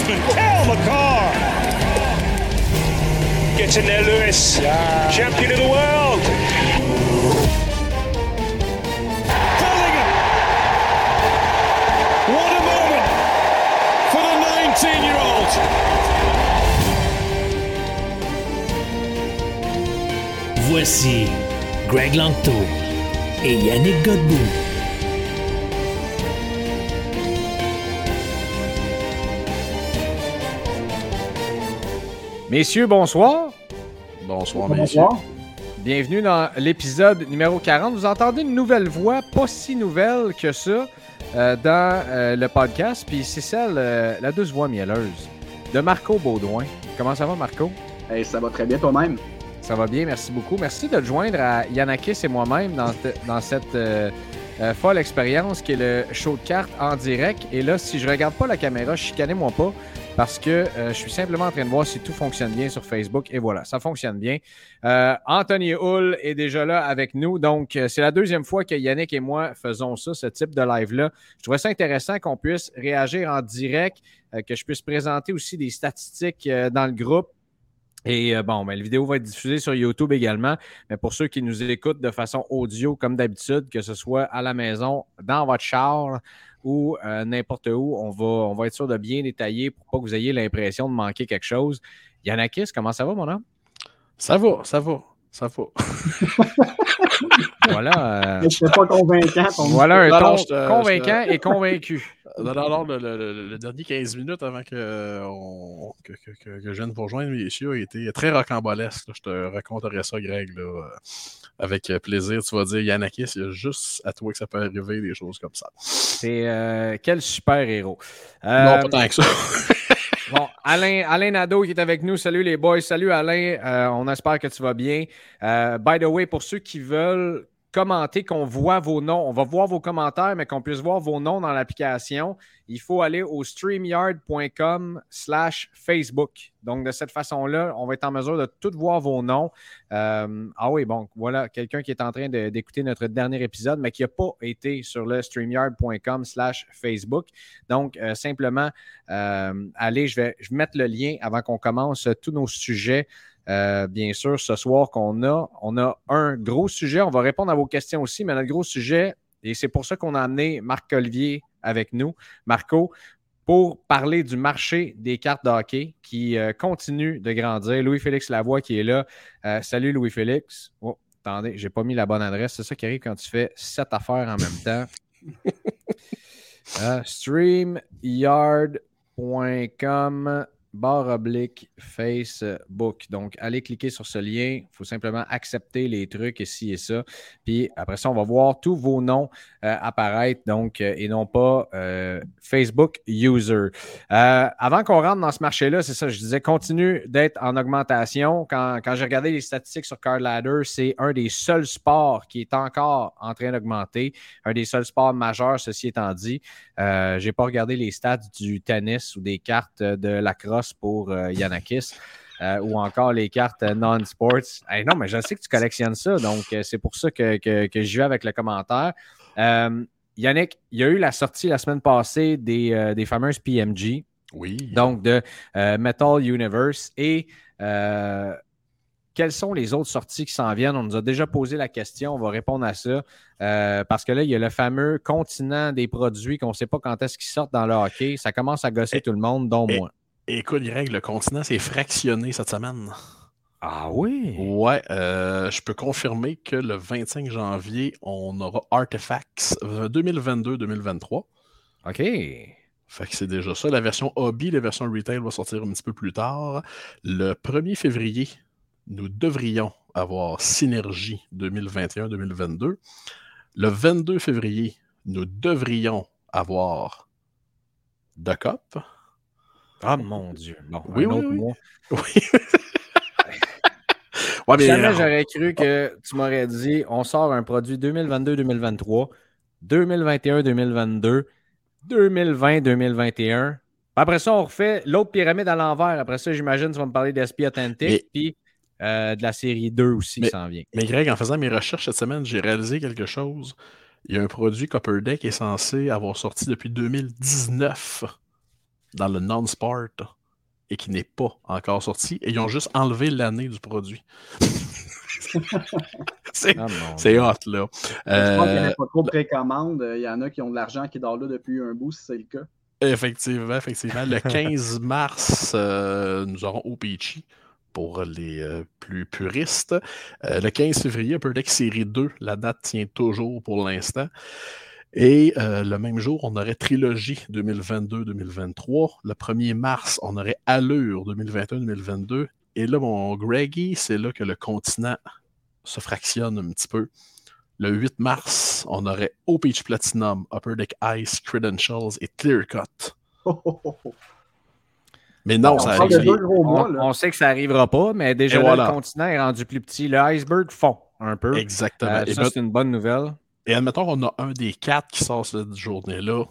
defenseman, Cal McCarr. Gets in there, Lewis. Yeah. Champion of the world. Bellingham. What a moment for the 19-year-old. Voici Greg Langto et Yannick Godbout. Messieurs, bonsoir. Bonsoir, messieurs. Bienvenue dans l'épisode numéro 40. Vous entendez une nouvelle voix, pas si nouvelle que ça, euh, dans euh, le podcast. Puis c'est celle, euh, la douce voix mielleuse de Marco Baudouin. Comment ça va, Marco? Hey, ça va très bien toi-même? Ça va bien, merci beaucoup. Merci de te joindre à Yanakis et moi-même dans, te- dans cette euh, euh, folle expérience qui est le show de cartes en direct. Et là, si je regarde pas la caméra, chicanez-moi pas parce que euh, je suis simplement en train de voir si tout fonctionne bien sur Facebook. Et voilà, ça fonctionne bien. Euh, Anthony Hull est déjà là avec nous. Donc, euh, c'est la deuxième fois que Yannick et moi faisons ça, ce type de live-là. Je trouvais ça intéressant qu'on puisse réagir en direct, que je puisse présenter aussi des statistiques dans le groupe. Et bon, ben, la vidéo va être diffusée sur YouTube également. Mais pour ceux qui nous écoutent de façon audio, comme d'habitude, que ce soit à la maison, dans votre char ou euh, n'importe où, on va, on va être sûr de bien détailler pour pas que vous ayez l'impression de manquer quelque chose. Yannakis, comment ça va, mon homme? Ça va, ça va, ça va. Voilà, euh, je ne pas convaincant. ton- voilà un non, ton convaincant et convaincu. Non, non, non, le, le- le- le dernier 15 minutes avant que, euh, on- que, que, que- que je vienne vous rejoindre, messieurs, a été très rocambolesque. là. Je te raconterai ça, Greg, là, euh, avec plaisir. Tu vas dire, Yanakis, il y a juste à toi que ça peut arriver, des choses comme ça. C'est euh, quel super héros. non, Euh, pas tant que ça. Bon, Alain, Alain Nadeau qui est avec nous. Salut les boys. Salut Alain. Euh, on espère que tu vas bien. Euh, by the way, pour ceux qui veulent commenter, qu'on voit vos noms, on va voir vos commentaires, mais qu'on puisse voir vos noms dans l'application, il faut aller au streamyard.com slash Facebook. Donc, de cette façon-là, on va être en mesure de tout voir vos noms. Euh, ah oui, bon, voilà, quelqu'un qui est en train d'écouter notre dernier épisode, mais qui n'a pas été sur le streamyard.com slash Facebook. Donc, euh, simplement, euh, allez, je vais, mettre le lien avant qu'on commence tous nos sujets. Euh, bien sûr, ce soir qu'on a, on a un gros sujet. On va répondre à vos questions aussi, mais notre gros sujet, et c'est pour ça qu'on a amené Marc Olivier avec nous, Marco, pour parler du marché des cartes de hockey qui euh, continue de grandir. Louis-Félix Lavoie qui est là. Euh, salut Louis-Félix. Oh, attendez, j'ai pas mis la bonne adresse. C'est ça qui arrive quand tu fais sept affaires en même temps. StreamYard.com barre oblique Facebook. Donc, allez cliquer sur ce lien. Il faut simplement accepter les trucs ici et ça. Puis après ça, on va voir tous vos noms euh, apparaître, donc, euh, et non pas euh, Facebook user. Avant qu'on rentre dans ce marché-là, c'est ça, je disais, continue d'être en augmentation. Quand, quand j'ai regardé les statistiques sur Card Ladder, c'est un des seuls sports qui est encore en train d'augmenter, un des seuls sports majeurs, ceci étant dit. Euh, j'ai pas regardé les stats du tennis ou des cartes de la crosse pour euh, Yanakis. euh, ou encore les cartes euh, non-sports. Hey, non, mais je sais que tu collectionnes ça, donc euh, c'est pour ça que, que, que j'y vais avec le commentaire. Euh, Yannick, il y a eu la sortie la semaine passée des, des fameuses PMG, Oui. donc de Metal Universe. Et quelles sont les autres sorties qui s'en viennent? On nous a déjà posé la question, on va répondre à ça. Euh, parce que là, il y a le fameux continent des produits qu'on ne sait pas quand est-ce qu'ils sortent dans le hockey. Ça commence à gosser Et- tout le monde, dont et- moi. Écoute, Greg, le continent s'est fractionné cette semaine. Ah oui? Ouais, euh, je peux confirmer que le 25 janvier, on aura Artifacts euh, 2022-2023. OK. Fait que c'est déjà ça. La version hobby, la version retail va sortir un petit peu plus tard. Le 1er février, nous devrions avoir Synergie 2021-2022. Le 22 février, nous devrions avoir The Cup. Ah mon Dieu. Bon, Oui, un oui, autre oui. mois. Oui. ouais, mais, Jamais euh, j'aurais cru que tu m'aurais dit on sort un produit 2022-2023, 2021-2022, 2020-2021. Après ça, on refait l'autre pyramide à l'envers. Après ça, j'imagine tu vas me parler d'SP Authentic, Mais- puis euh, de la série 2 aussi Mais- qui s'en vient. Mais Greg, en faisant mes recherches cette semaine, j'ai réalisé quelque chose. Il y a un produit Copper Deck qui est censé avoir sorti depuis 2019. Dans le non-sport et qui n'est pas encore sorti. Et ils ont juste enlevé l'année du produit. c'est Ah, hot, là. Je pense qu'il n'y Euh, a pas trop de précommande. Il y en a qui ont de l'argent qui dort là depuis un bout, si c'est le cas. Effectivement, effectivement. Le 15 mars, euh, nous aurons OPG pour les euh, plus puristes. Euh, le 15 février, Upper Deck Série 2, la date tient toujours pour l'instant. Et euh, le même jour, on aurait Trilogie 2022-2023. Le 1er mars, on aurait Allure 2021-2022. Et là, mon Greggy, c'est là que le continent se fractionne un petit peu. Le 8 mars, on aurait OPH Platinum, Upper Deck Ice, Credentials et Clear Cut. Oh, oh, oh, oh. Mais non, On ça arrive. mois, On, on sait que ça n'arrivera pas, mais déjà Et là, voilà. le continent est rendu plus petit. Le iceberg fond un peu. Exactement. Euh, et, ça, ben- c'est une bonne nouvelle. Et admettons qu'on a un des quatre qui sort cette journée-là.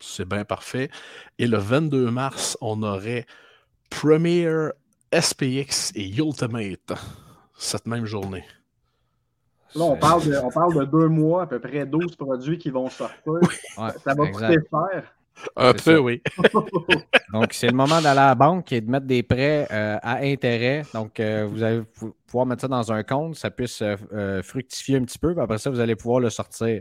C'est bien parfait. Et le 22 mars, on aurait Premier SPX et Ultimate cette même journée. Là, on parle, de, on parle de deux mois, à peu près 12 produits qui vont sortir. Ouais, Ça va exact. coûter cher. Un C'est peu, ça. oui. Donc, c'est le moment d'aller à la banque et de mettre des prêts euh, à intérêt. Donc, euh, vous pou- pouvoir mettre ça dans un compte, ça puisse euh, euh, fructifier un petit peu. Puis après ça, vous allez pouvoir le sortir.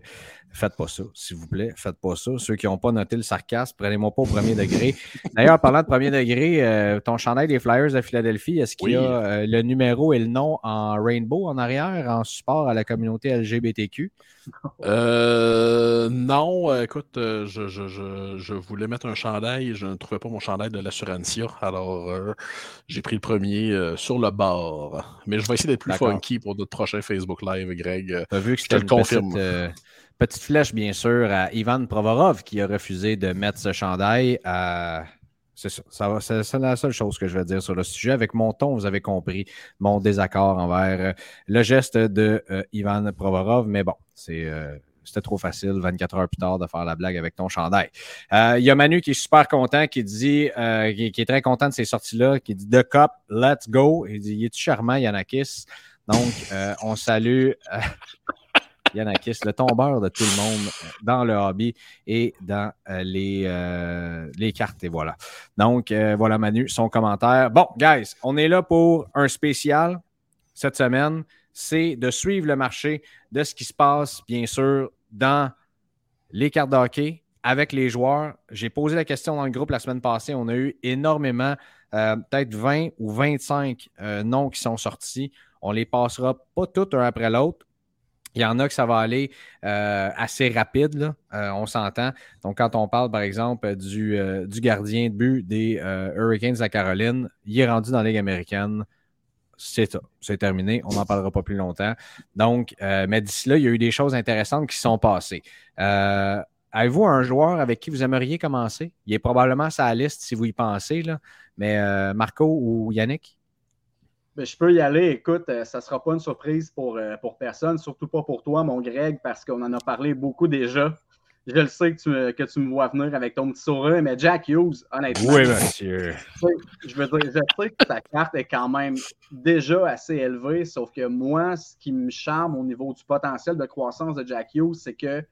Faites pas ça, s'il vous plaît. Faites pas ça. Ceux qui n'ont pas noté le sarcasme, prenez-moi pas au premier degré. D'ailleurs, parlant de premier degré, euh, ton chandail des Flyers de Philadelphie, est-ce qu'il y a euh, le numéro et le nom en rainbow en arrière, en support à la communauté LGBTQ? Non, écoute, je, je, je, je voulais mettre un chandail, je ne trouvais pas mon chandail de l'Assurantia, alors j'ai pris le premier sur le bord. Mais je vais essayer d'être plus funky pour notre prochain Facebook Live, Greg. As vu que Je te le une confirme. petite, euh, petite flèche, bien sûr, à Ivan Provorov qui a refusé de mettre ce chandail. à- C'est ça. ça la seule chose que je vais dire sur le sujet. Avec mon ton, vous avez compris mon désaccord envers le geste de euh, Ivan Provorov. Mais bon, c'est. euh, c'était trop facile, 24 heures plus tard, de faire la blague avec ton chandail. Euh, Il y a Manu qui est super content, qui dit, euh, qui, est très content de ces sorties-là, qui dit The Cup, let's go. Il dit, il est charmant, Yanakis? Donc, euh, on salue Yanakis, le tombeur de tout le monde dans le hobby et dans les, les cartes. Et voilà. Donc, voilà Manu, son commentaire. Bon, guys, on est là pour un spécial cette semaine. C'est de suivre le marché de ce qui se passe, bien sûr, dans les cartes de hockey avec les joueurs. J'ai posé la question dans le groupe la semaine passée. On a eu énormément, euh, peut-être 20 ou 25 euh, noms qui sont sortis. On les passera pas tous un après l'autre. Il y en a que ça va aller euh, assez rapide, on s'entend. Donc, quand on parle, par exemple, du, du gardien de but des Hurricanes de la Caroline, il est rendu dans la Ligue américaine. C'est ça. C'est terminé. On n'en parlera pas plus longtemps. Donc, euh, mais d'ici là, il y a eu des choses intéressantes qui sont passées. Euh, Avez-vous un joueur avec qui vous aimeriez commencer? Il est probablement la liste si vous y pensez, là. mais euh, Marco ou Yannick? Ben, je peux y aller. Écoute, ça ne sera pas une surprise pour, pour personne, surtout pas pour toi, mon Greg, parce qu'on en a parlé beaucoup déjà. Je le sais que tu, me- que tu me vois venir avec ton petit sourire, mais Jack Hughes, honnêtement, monsieur. je veux dire, je sais que ta carte est quand même déjà assez élevée, sauf que moi, ce qui me charme au niveau du potentiel de croissance de Jack Hughes, c'est que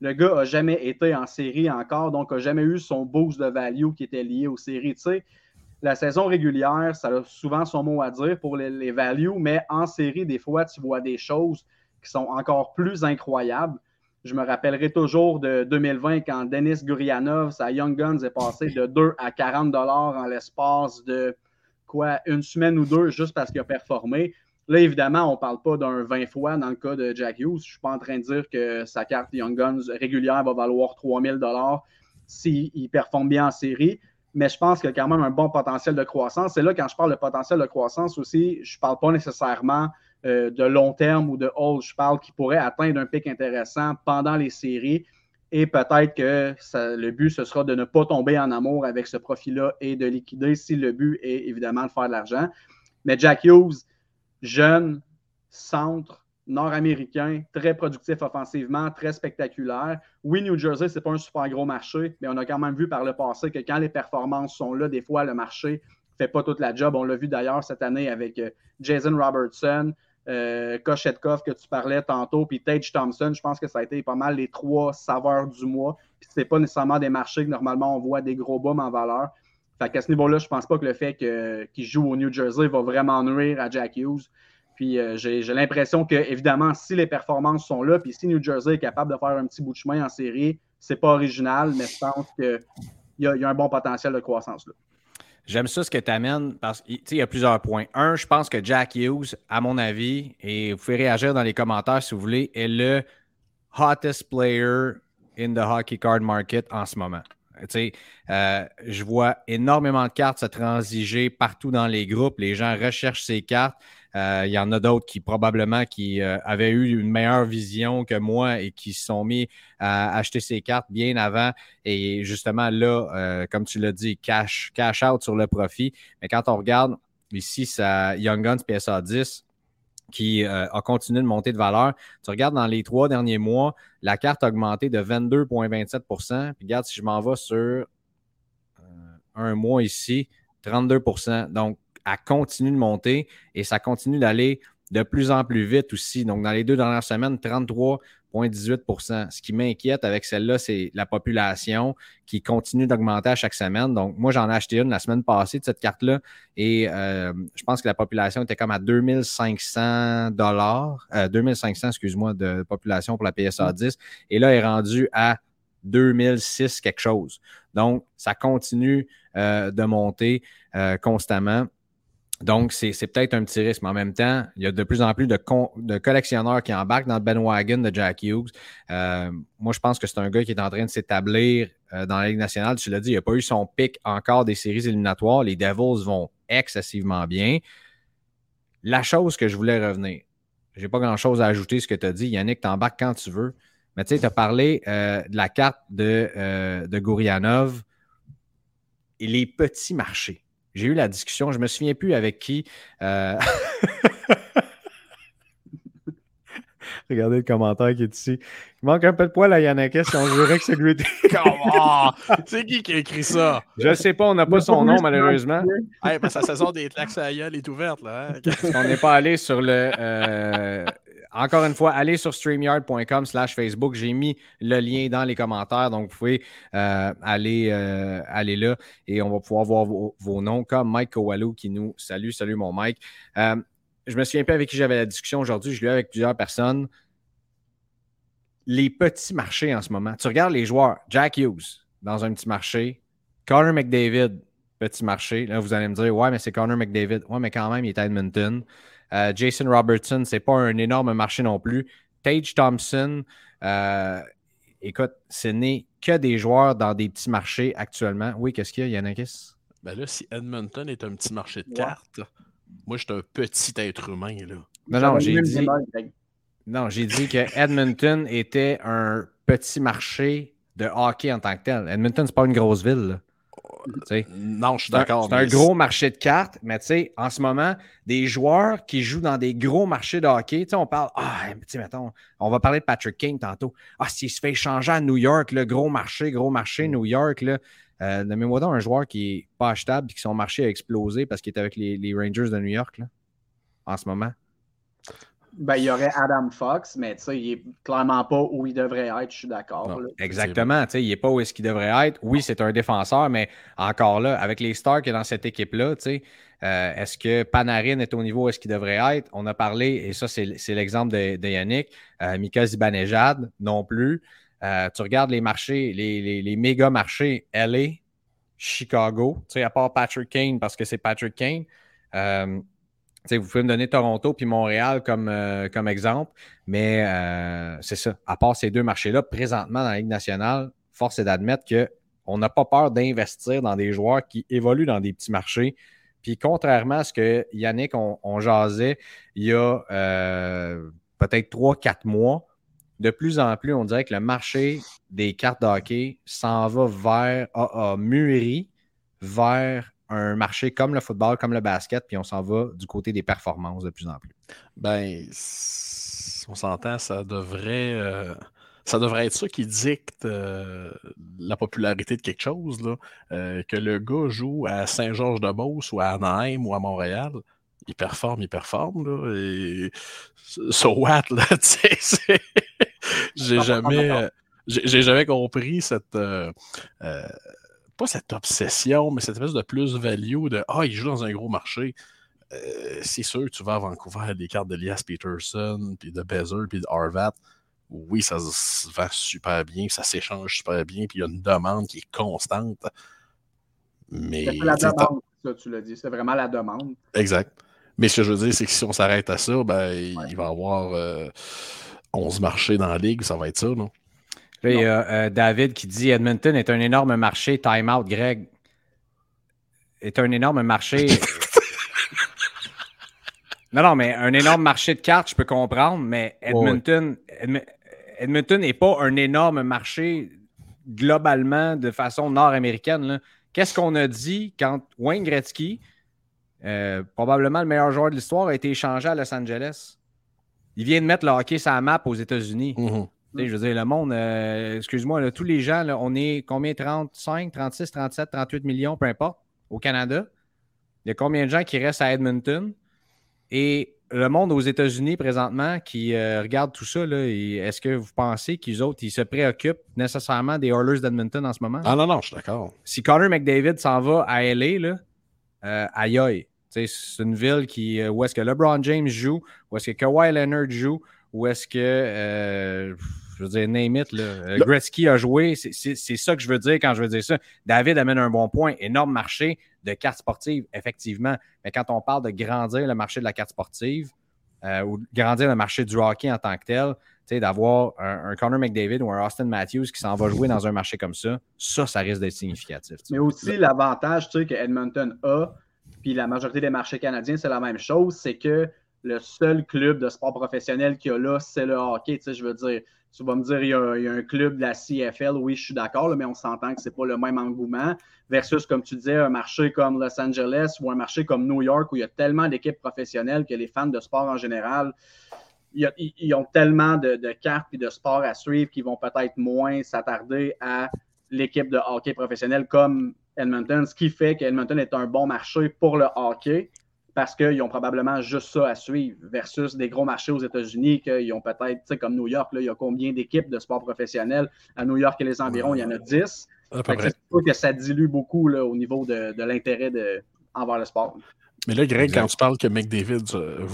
le gars n'a jamais été en série encore, donc n'a jamais eu son boost de value qui était lié aux séries. Tu sais, la saison régulière, ça a souvent son mot à dire pour les, les values, mais en série, des fois, tu vois des choses qui sont encore plus incroyables. Je me rappellerai toujours de 2020 quand Denis Gurianov, sa Young Guns, est passé de 2 à 40 dollars en l'espace de quoi, une semaine ou deux, juste parce qu'il a performé. Là, évidemment, on ne parle pas d'un 20 fois dans le cas de Jack Hughes. Je ne suis pas en train de dire que sa carte Young Guns régulière va valoir 3000 dollars s'il performe bien en série. Mais je pense qu'il y a quand même un bon potentiel de croissance. C'est là, quand je parle de potentiel de croissance aussi, je ne parle pas nécessairement euh, de long terme ou de hold. Je parle qu'il pourrait atteindre un pic intéressant pendant les séries. Et peut-être que le but, ce sera de ne pas tomber en amour avec ce profil-là et de liquider si le but est évidemment de faire de l'argent. Mais Jack Hughes, jeune, centre, nord-américain, très productif offensivement, très spectaculaire. Oui, New Jersey, ce n'est pas un super gros marché, mais on a quand même vu par le passé que quand les performances sont là, des fois, le marché ne fait pas toute la job. On l'a vu d'ailleurs cette année avec euh, Jason Robertson, euh, que tu parlais tantôt, puis Tage Thompson, je pense que ça a été pas mal les trois saveurs du mois. Puis c'est pas nécessairement des marchés que normalement on voit des gros bums en valeur. Fait qu'à ce niveau-là, je pense pas que le fait qu'il joue au New Jersey va vraiment nuire à Jack Hughes. Puis euh, j'ai l'impression que, évidemment, si les performances sont là, puis si New Jersey est capable de faire un petit bout de chemin en série, c'est pas original, mais je pense qu'il y, a un bon potentiel de croissance là. J'aime ça ce que tu amènes parce qu'il y a plusieurs points. Un, je pense que Jack Hughes, à mon avis, et vous pouvez réagir dans les commentaires si vous voulez, est le hottest player in the hockey card market en ce moment. Euh, je vois énormément de cartes se transiger partout dans les groupes. Les gens recherchent ces cartes. Euh, il y en a d'autres qui probablement qui euh, avaient eu une meilleure vision que moi et qui se sont mis à acheter ces cartes bien avant. Et justement, là, euh, comme tu l'as dit, cash, cash out sur le profit. Mais quand on regarde ici, ça Young Guns PSA 10 qui a continué de monter de valeur. Tu regardes dans les trois derniers mois, la carte a augmenté de 22,27% Puis regarde, si je m'en vais sur un mois ici, 32% Donc, elle continue de monter et ça continue d'aller de plus en plus vite aussi. Donc, dans les deux dernières semaines, 33,18% Ce qui m'inquiète avec celle-là, c'est la population qui continue d'augmenter à chaque semaine. Donc, moi, j'en ai acheté une la semaine passée de cette carte-là et euh, je pense que la population était comme à 2500 dollars, 2500, euh, excuse-moi, de population pour la PSA 10. Et là, elle est rendue à 2006 quelque chose. Donc, ça continue euh, de monter constamment. Donc, c'est peut-être un petit risque. Mais en même temps, il y a de plus en plus de, collectionneurs qui embarquent dans le bandwagon de Jack Hughes. Euh, moi, je pense que c'est un gars qui est en train de s'établir euh, dans la Ligue nationale. Tu l'as dit, il n'a pas eu son pic encore des séries éliminatoires. Les Devils vont excessivement bien. La chose que je voulais revenir, j'ai pas grand-chose à ajouter à ce que tu as dit. Yannick, t'embarques quand tu veux. Mais tu sais, tu as parlé euh, de la carte de, de Gourianov et les petits marchés. J'ai eu la discussion, je ne me souviens plus avec qui. Euh, Regardez le commentaire qui est ici. Il manque un peu de poil à Yannick si on jurait que c'est lui. c'est qui qui a écrit ça? Je ne sais pas, on n'a pas son nom malheureusement. Hey, ben, sa saison des claques à est ouverte. Là, hein? on n'est pas allé sur le. Euh, encore une fois, allez sur streamyard.com slash Facebook. J'ai mis le lien dans les commentaires, donc vous pouvez euh, aller, euh, aller là et on va pouvoir voir vos, noms, comme Mike Kowalou qui nous salue. Salut mon Mike. Euh, je me souviens pas avec qui j'avais la discussion aujourd'hui. Je l'ai eu avec plusieurs personnes. Les petits marchés en ce moment. Tu regardes les joueurs. Jack Hughes dans un petit marché. Connor McDavid, petit marché. Là, vous allez me dire, ouais, mais c'est Connor McDavid. Ouais, mais quand même, il est à Edmonton. Euh, Jason Robertson, c'est pas un énorme marché non plus. Tage Thompson, euh, écoute, ce n'est que des joueurs dans des petits marchés actuellement. Oui, qu'est-ce qu'il y a, Yannakis? Ben là, si Edmonton est un petit marché de cartes, moi, je suis un petit être humain. Là. Non, non, j'ai dit... Non, j'ai dit que Edmonton était un petit marché de hockey en tant que tel. Edmonton, c'est pas une grosse ville. Là. Non, je suis d'accord. C'est un, gros marché de cartes, mais tu sais, en ce moment, des joueurs qui jouent dans des gros marchés de hockey, tu sais, on parle, ah, tu sais, mettons, on va parler de Patrick King tantôt. Ah, s'il se fait échanger à New York, le gros marché, gros marché, New York, là. Euh, moi un joueur qui n'est pas achetable et qui son marché a explosé parce qu'il est avec les, les, Rangers de New York, là, en ce moment. Ben, il y aurait Adam Fox, mais il n'est clairement pas où il devrait être, je suis d'accord. Exactement, il n'est pas où est-ce qu'il devrait être. Oui, c'est un défenseur, mais encore là, avec les stars a dans cette équipe-là, euh, est-ce que Panarin est au niveau où est-ce qu'il devrait être? On a parlé, et ça, c'est l'exemple de, Yannick, euh, Mika Zibanejad non plus. Euh, tu regardes les marchés, les, les, méga marchés, LA, Chicago, à part Patrick Kane, parce que c'est Patrick Kane. Vous pouvez me donner Toronto puis Montréal comme, euh, comme exemple, mais euh, c'est ça. À part ces deux marchés-là, présentement dans la Ligue nationale, force est d'admettre qu'on n'a pas peur d'investir dans des joueurs qui évoluent dans des petits marchés. Puis contrairement à ce que Yannick, on, jasait il y a euh, peut-être trois, quatre mois, de plus en plus, on dirait que le marché des cartes de hockey s'en va vers, a, a mûri vers un marché comme le football, comme le basket, puis on s'en va du côté des performances de plus en plus. Ben, on s'entend, ça devrait. Euh, ça devrait être ça qui dicte euh, la popularité de quelque chose. Là. Euh, que le gars joue à Saint-Georges-de-Beauce ou à Anaheim ou à Montréal, il performe, il performe. Là, et... So what, là, tu sais, j'ai jamais, euh, j'ai jamais compris cette, pas cette obsession, mais cette espèce de plus-value de, ah, il joue dans un gros marché. c'est sûr que tu vas à Vancouver, des cartes de Lias Peterson, puis de Bezer, puis de Harvat. Oui, ça se vend super bien, ça s'échange super bien, puis il y a une demande qui est constante. Mais. C'est la demande, ça, tu l'as dit. C'est vraiment la demande. Exact. Mais ce que je veux dire, c'est que si on s'arrête à ça, ben, il va y avoir 11 euh, marchés dans la ligue, ça va être ça, non? Là, il y a euh, David qui dit Edmonton est un énorme marché. Time out, Greg. Est un énorme marché. non, non, mais un énorme marché de cartes, je peux comprendre, mais Edmonton, Edmonton n'est pas un énorme marché globalement de façon nord-américaine. Qu'est-ce qu'on a dit quand Wayne Gretzky, euh, probablement le meilleur joueur de l'histoire, a été échangé à Los Angeles? Il vient de mettre le hockey sur la map aux États-Unis. Je veux dire, le monde, euh, excuse-moi, tous les gens, on est combien 35, 36, 37, 38 millions, peu importe, au Canada. Il y a combien de gens qui restent à Edmonton? Et le monde aux États-Unis présentement qui euh, regarde tout ça, est-ce que vous pensez qu'ils autres, ils se préoccupent nécessairement des Oilers d'Edmonton en ce moment? Ah non, non, je suis d'accord. Si Connor McDavid s'en va à LA, là, aïe aïe. C'est une ville qui, euh, où est-ce que LeBron James joue, où est-ce que Kawhi Leonard joue, où est-ce que, euh, je veux dire, name it, là, euh, Gretzky a joué. C'est ça que je veux dire quand je veux dire ça. David amène un bon point. Énorme marché de cartes sportives, effectivement. Mais quand on parle de grandir le marché de la carte sportive, ou grandir le marché du hockey en tant que tel, d'avoir un, un, Connor McDavid ou un Austin Matthews qui s'en va jouer dans un marché comme ça, ça, ça risque d'être significatif. Mais aussi, l'avantage que Edmonton a, puis la majorité des marchés canadiens, c'est la même chose, c'est que le seul club de sport professionnel qu'il y a là, c'est le hockey. Tu sais, je veux dire, tu vas me dire, il y, a, un club de la CFL, oui, je suis d'accord, mais on s'entend que ce n'est pas le même engouement, versus, comme tu disais, un marché comme Los Angeles ou un marché comme New York où il y a tellement d'équipes professionnelles que les fans de sport en général, ils, ont tellement de, cartes et de sport à suivre qu'ils vont peut-être moins s'attarder à l'équipe de hockey professionnel comme Edmonton, ce qui fait qu'Edmonton est un bon marché pour le hockey parce qu'ils ont probablement juste ça à suivre versus des gros marchés aux États-Unis qu'ils ont peut-être, tu sais, comme New York, là, il y a combien d'équipes de sport professionnel à New York et les environs, il y en a 10. C'est sûr que ça dilue beaucoup là, au niveau de, l'intérêt envers le sport. Mais là, Greg, quand tu parles que McDavid euh,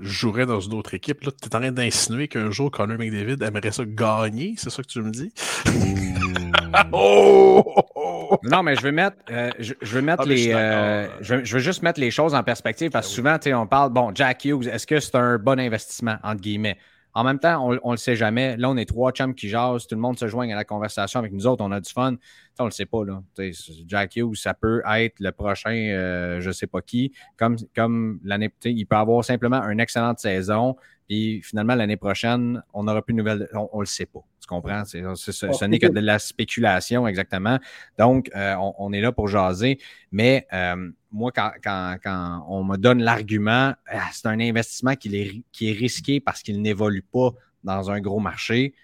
jouerait dans une autre équipe, tu es en train d'insinuer qu'un jour, Connor McDavid aimerait ça gagner, c'est ça que tu me dis? oh! Non, mais je vais mettre, euh, je, vais mettre ah, les. Euh, je, veux juste mettre les choses en perspective parce que ben souvent, on parle, bon, Jack Hughes, est-ce que c'est un bon investissement, entre guillemets? En même temps, on ne le sait jamais. Là, on est trois chums qui jasent, tout le monde se joint à la conversation avec nous autres, on a du fun. on ne le sait pas. Là. Jack Hughes, ça peut être le prochain, euh, je ne sais pas qui. Comme, comme l'année, il peut avoir simplement une excellente saison. Puis finalement, l'année prochaine, on n'aura plus de nouvelles. On ne le sait pas. Tu comprends? C'est, ce n'est que de la spéculation, exactement. Donc, euh, on, est là pour jaser. Mais euh, moi, quand, quand, on me donne l'argument, ah, c'est un investissement qui est, qui est risqué parce qu'il n'évolue pas dans un gros marché.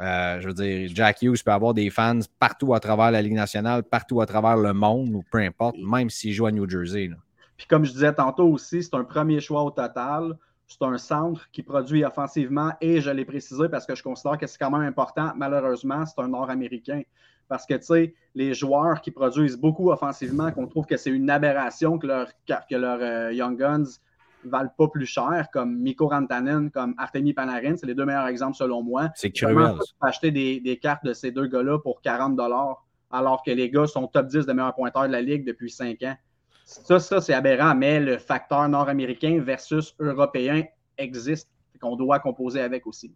Euh, je veux dire, Jack Hughes peut avoir des fans partout à travers la Ligue nationale, partout à travers le monde, ou peu importe, même s'il joue à New Jersey. Puis comme je disais tantôt aussi, c'est un premier choix au total. C'est un centre qui produit offensivement et je l'ai précisé parce que je considère que c'est quand même important. Malheureusement, c'est un Nord-Américain. Parce que, tu sais, les joueurs qui produisent beaucoup offensivement, qu'on trouve que c'est une aberration que leurs que euh, Young Guns ne valent pas plus cher, comme Mikko Rantanen, comme Artemi Panarin, c'est les deux meilleurs exemples selon moi. C'est cruel. acheter des, des, cartes de ces deux gars-là pour 40 alors que les gars sont top 10 des meilleurs pointeurs de la Ligue depuis 5 ans? Ça, ça c'est aberrant, mais le facteur nord-américain versus européen existe, qu'on doit composer avec aussi.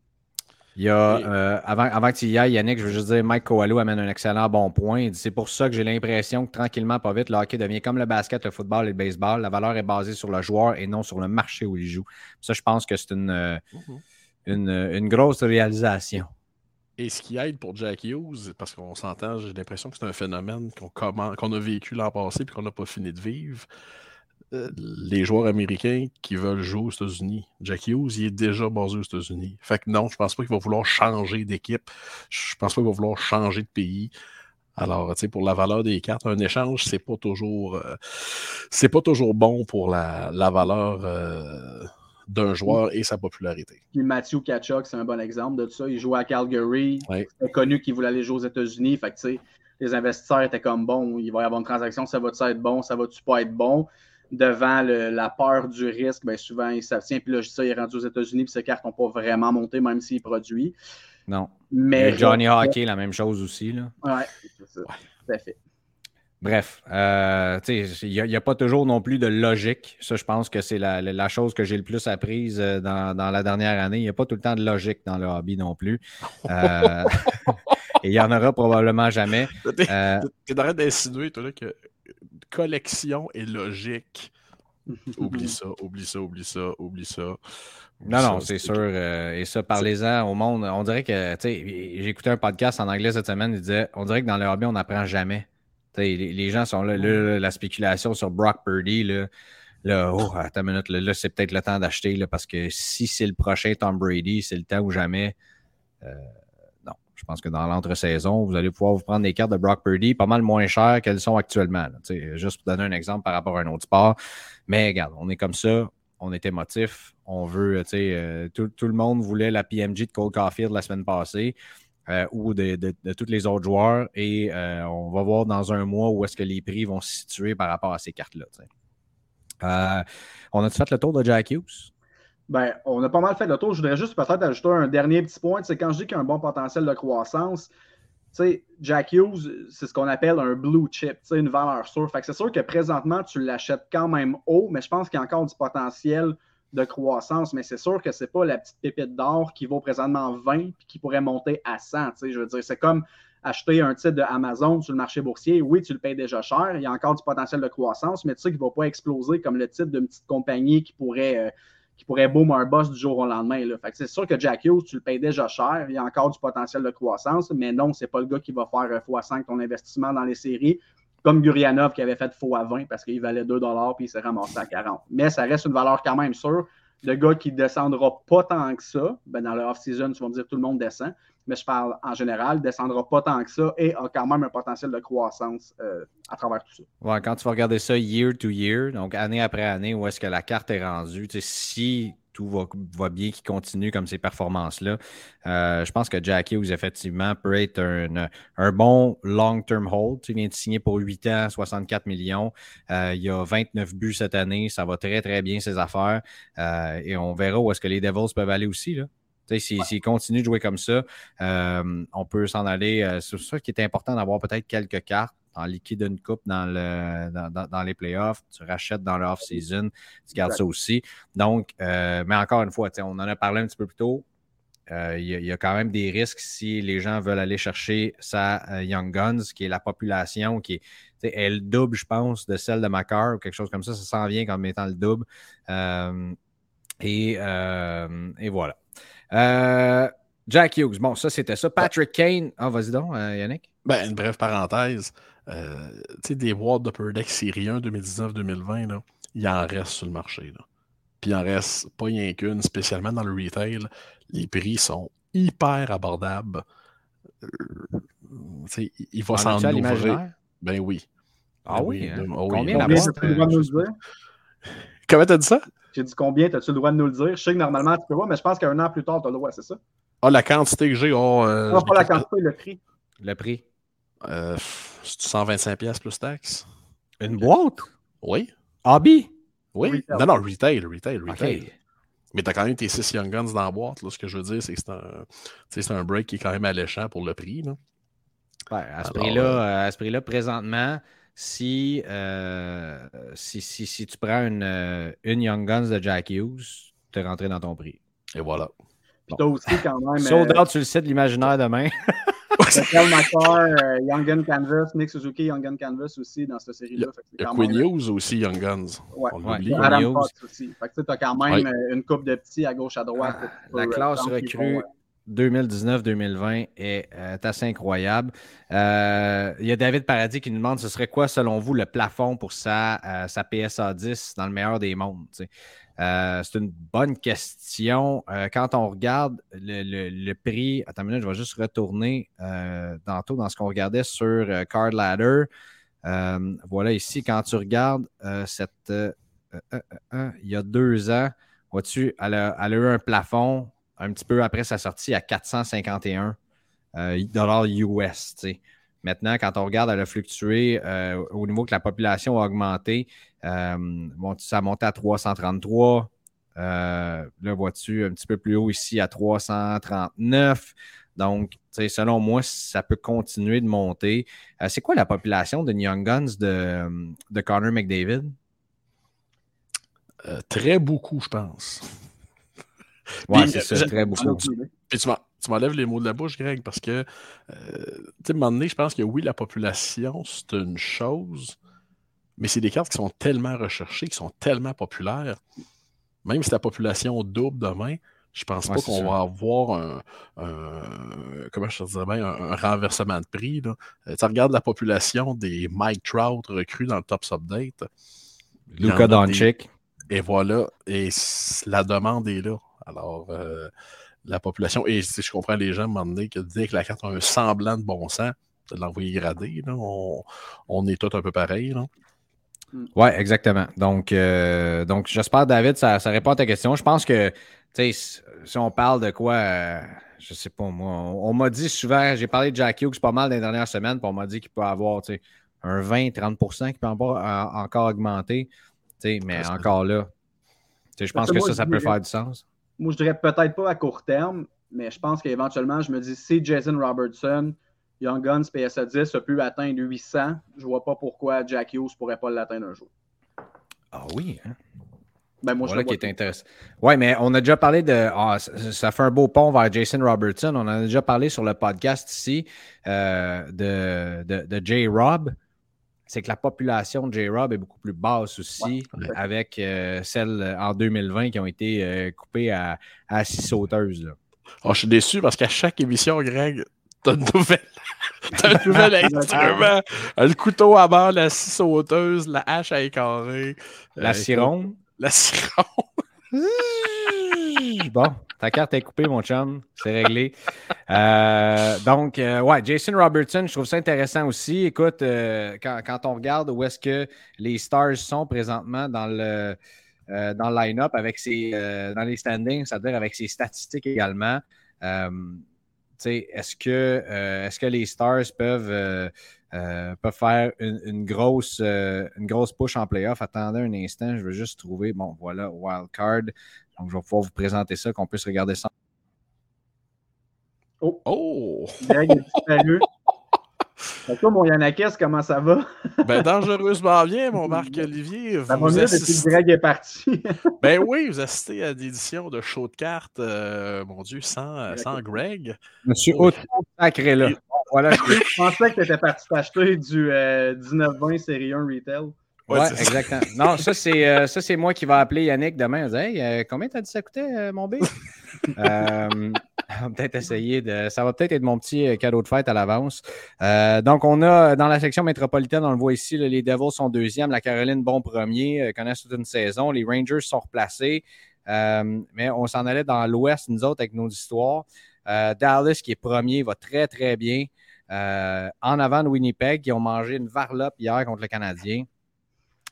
Il y a, euh, avant, avant, que tu y ailles, Yannick, je veux juste dire, Mike Coelho amène un excellent bon point. C'est pour ça que j'ai l'impression que tranquillement, pas vite, le hockey devient comme le basket, le football et le baseball. La valeur est basée sur le joueur et non sur le marché où il joue. Ça, je pense que c'est une, euh, mm-hmm. une, une, grosse réalisation. Et ce qui aide pour Jack Hughes, parce qu'on s'entend, j'ai l'impression que c'est un phénomène qu'on a vécu l'an passé et qu'on n'a pas fini de vivre. Euh, les joueurs américains qui veulent jouer aux États-Unis. Jack Hughes, il est déjà basé aux États-Unis. Fait que non, je pense pas qu'il va vouloir changer d'équipe. Je pense pas qu'il va vouloir changer de pays. Alors, tu sais, pour la valeur des cartes, un échange, c'est pas toujours euh, c'est pas toujours bon pour la, la valeur euh, d'un joueur et sa popularité. Puis Matthew Kachuk, c'est un bon exemple de ça. Il jouait à Calgary. Ouais. C'est connu qu'il voulait aller jouer aux États-Unis. Fait que, tu sais, les investisseurs étaient comme bon, il va y avoir une transaction, ça va-tu être bon, ça va-tu pas être bon? Devant le- la peur du risque, ben souvent il s'abstient. Puis là, je dis ça, il est rendu aux États-Unis, puis ses cartes n'ont pas vraiment monté, même s'il produit. Non. Mais Johnny Hockey, la même chose aussi. Là. Ouais, c'est ça. Tout à fait. Bref, euh, tu il n'y a, pas toujours non plus de logique. Ça, je pense que c'est la, chose que j'ai le plus apprise euh, dans, dans la dernière année. Il n'y a pas tout le temps de logique dans le hobby non plus. Euh, et il n'y en aura probablement jamais. En train d'insinuer, que collection est logique. Oublie ça, oublie ça, oublie ça, oublie ça. Oublie Non, ça, non, c'est sûr. euh, et ça, parlez-en au monde. On dirait que, tu sais, j'ai écouté un podcast en anglais cette semaine. Il disait, on dirait que dans le hobby, on n'apprend jamais. Les, les gens sont là, la spéculation sur Brock Purdy, là, là oh, attends une minute, là, c'est peut-être le temps d'acheter, parce que si c'est le prochain Tom Brady, c'est le temps ou jamais. Euh, non, je pense que dans l'entre-saison, vous allez pouvoir vous prendre des cartes de Brock Purdy pas mal moins chères qu'elles sont actuellement. juste pour donner un exemple par rapport à un autre sport. Mais regarde, on est comme ça, on est émotif, on veut, tu sais, euh, tout, tout le monde voulait la PMG de Cole Caulfield la semaine passée euh, ou de, de- tous les autres joueurs et euh, on va voir dans un mois où est-ce que les prix vont se situer par rapport à ces cartes-là. Euh, on a-tu fait le tour de Jack Hughes? Ben, on a pas mal fait le tour. Je voudrais juste peut-être ajouter un dernier petit point. C'est quand je dis qu'il y a un bon potentiel de croissance, Jack Hughes, c'est ce qu'on appelle un blue chip, une valeur sûre. C'est sûr que présentement, tu l'achètes quand même haut, mais je pense qu'il y a encore du potentiel de croissance. Mais c'est sûr que c'est pas la petite pépite d'or qui vaut présentement 20 puis qui pourrait monter à 100. Tu sais, je veux dire, c'est comme acheter un titre de Amazon sur le marché boursier. Oui, tu le payes déjà cher. Il y a encore du potentiel de croissance, mais tu sais qu'il ne va pas exploser comme le titre d'une petite compagnie qui pourrait. euh, un boss du jour au lendemain. Là. C'est sûr que Jack Hughes, tu le payes déjà cher. Il y a encore du potentiel de croissance, mais non, c'est pas le gars qui va faire euh, x5 ton investissement dans les séries, comme Gurianov qui avait fait x20 parce qu'il valait 2 puis il s'est ramassé à 40. Mais ça reste une valeur quand même sûre. Le gars qui descendra pas tant que ça, ben dans le off-season, tu vas me dire tout le monde descend, mais je parle en général, descendra pas tant que ça et a quand même un potentiel de croissance euh, à travers tout ça. Ouais, quand tu vas regarder ça year to year, donc année après année, où est-ce que la carte est rendue, si tout va, va bien, qu'il continue comme ces performances-là, euh, je pense que Jack Hughes, effectivement, peut être un, un bon long-term hold. Il vient de signer pour 8 ans, 64 millions. Euh, il y a 29 buts cette année. Ça va très, très bien, ses affaires. Euh, et on verra où est-ce que les Devils peuvent aller aussi, là. S'il s'il continue de jouer comme ça, euh, on peut s'en aller. c'est ça qui est important d'avoir peut-être quelques cartes en liquide une coupe dans, le, dans, dans- dans les playoffs, tu rachètes dans le off-season, tu gardes ça aussi. Donc, euh, mais encore une fois, on en a parlé un petit peu plus tôt. Euh, Il y, a- il y a quand même des risques si les gens veulent aller chercher sa euh, Young Guns, qui est la population, qui est, elle double, je pense, de celle de Macar ou quelque chose comme ça. Ça s'en vient comme étant le double. Euh, et, euh, et voilà. Euh, Jack Hughes, bon, ça c'était ça. Patrick Kane, ah, vas-y donc, euh, Yannick. Ben, une brève parenthèse. Euh, tu sais, des boîtes de Upper Deck Série 1 2019-2020, là, il en reste sur le marché. Là. Puis il en reste pas rien qu'une, spécialement dans le retail. Les prix sont hyper abordables. Euh, tu sais, il- il va En s'en ouvrir. Ben oui. Ah Ben oui, hein? ben- oh oui, Combien la oui. Combien boîte, as-tu le droit de nous euh, le dire? Comment t'as dit ça? J'ai dit combien, as-tu le droit de nous le dire? Je sais que normalement tu peux voir, mais je pense qu'un an plus tard, tu as le droit, c'est ça? Ah, la quantité que j'ai, oh, euh, Non, pas la quantité, le prix. Le prix. Euh, c'est 125$ piastres plus taxes? Une boîte? Oui. Hobby? Oui. Retail. Non, non, retail, retail, retail. Mais t'as quand même tes 6 Young Guns dans la boîte. Là. Ce que je veux dire, c'est que c'est un, un break qui est quand même alléchant pour le prix. Là. Ouais, à ce Alors, prix-là, euh, euh, à ce prix-là, présentement, si, euh, si, si, si tu prends une, euh, une Young Guns de Jack Hughes, tu es rentré dans ton prix. Et voilà. Puis t'as aussi quand même. Sold euh, out sur le site de l'imaginaire demain. Cal McCarr, euh, Young Gun Canvas, Nick Suzuki, Young Gun Canvas aussi dans cette série-là. Il y a Quinn Hughes aussi, Young Guns. Ouais. On Ouais. Adam. Fox aussi. Fait que tu as quand même Ouais. euh, une coupe de petits à gauche à droite. Ah, pour- la euh, classe recrue vont, euh, 2019-2020 est euh, assez incroyable. Euh, Il y a David Paradis qui nous demande ce serait quoi, selon vous, le plafond pour sa, euh, sa PSA 10 dans le meilleur des mondes? Euh, c'est une bonne question. Euh, quand on regarde le, prix, attends une minute, je vais juste retourner euh, tantôt dans ce qu'on regardait sur Card Ladder. voilà ici, quand tu regardes cette. il y a deux ans, vois-tu, elle a, eu un plafond un petit peu après sa sortie à 451 dollars US. Maintenant, quand on regarde, elle a fluctué au niveau que la population a augmenté. Euh, ça a monté à 333. Euh, là, vois-tu, un petit peu plus haut ici à 339. Donc, selon moi, ça peut continuer de monter. Euh, c'est quoi la population de Young Guns de, de Connor McDavid? très beaucoup, je pense. Oui, c'est ça, très beaucoup. Puis tu m'enlèves les mots de la bouche, Greg, parce que, tu sais, à un moment donné, je pense que oui, la population, c'est une chose, mais c'est des cartes qui sont tellement recherchées, qui sont tellement populaires. Même si la population double demain, je pense pas qu'on va avoir un, comment je dirais bien, un, renversement de prix. Là. Euh, tu regardes la population des Mike Trout recrues dans le Top Update. Luka Doncic. Et voilà, et la demande est là. Alors, euh, la population, et si je comprends les gens, à un moment donné, que dès que la carte a un semblant de bon sens, de l'envoyer grader, on, on, est tous un peu pareil. Là. Mm. Oui, exactement. Donc, euh, donc j'espère, David, ça, ça, répond à ta question. Je pense que, tu sais, si on parle de quoi, euh, je sais pas moi, on, m'a dit souvent, j'ai parlé de Jack Hughes pas mal dans les dernières semaines, puis on m'a dit qu'il peut avoir, tu sais, un 20-30% qui peut encore augmenter. Tu sais, mais encore là, je pense que ça, ça peut faire du sens. Moi, je dirais peut-être pas à court terme, mais je pense qu'éventuellement, je me dis, si Jason Robertson Young Guns PSA 10 a pu atteindre 800. Je ne vois pas pourquoi Jack Hughes ne pourrait pas l'atteindre un jour. Ah oui, hein? Ben moi, voilà qui est intéressant. Oui, mais on a déjà parlé de. Ah, ça fait un beau pont vers Jason Robertson. On en a déjà parlé sur le podcast ici euh, de, de, J-Rob. C'est que la population de J-Rob est beaucoup plus basse aussi, avec euh, celles en 2020 qui ont été euh, coupées à, à six sauteuses. Oh, je suis déçu parce qu'à chaque émission, Greg, T'as une nouvelle. T'as un nouvel instrument. Le couteau à barre, la scie sauteuse, la hache à écarrer. La euh, La ciron. Bon, ta carte est coupée, mon chum. C'est réglé. Euh, donc, euh, ouais, Jason Robertson, je trouve ça intéressant aussi. Écoute, quand, quand, on regarde où est-ce que les Stars sont présentement dans le, dans line-up avec ses, dans les standings, c'est-à-dire avec ses statistiques également est-ce que, euh, est que les Stars peuvent, euh, euh, faire une, grosse, une grosse push en playoff? Attendez un instant, je veux juste trouver. Bon, voilà, Wild Card. Donc, je vais pouvoir vous présenter ça, qu'on puisse regarder ça. Oh! oh. Toi, mon Yanakis, comment ça va? ben, dangereusement bien, mon Marc-Olivier. Ça va mieux depuis que Greg est parti. ben oui, vous assistez à l'édition de show de cartes, euh, mon Dieu, sans, sans Greg. Monsieur oh. sacré là. Voilà, je pensais que tu étais parti t'acheter du 19-20 euh, série 1 retail. Oui, ouais, exactement. Non, ça, c'est euh, ça c'est moi qui vais appeler Yannick demain. Hey, euh, combien t'as dit ça coûtait, euh, mon B? on va peut-être essayer de. Ça va peut-être être mon petit cadeau de fête à l'avance. donc, on a dans la section métropolitaine, on le voit ici, les Devils sont deuxième, la Caroline bon premier, connaissent toute une saison. Les Rangers sont replacés. mais on s'en allait dans l'ouest, nous autres, avec nos histoires. Dallas, qui est premier, va très, très bien. en avant de Winnipeg, qui ont mangé une varlope hier contre le Canadien.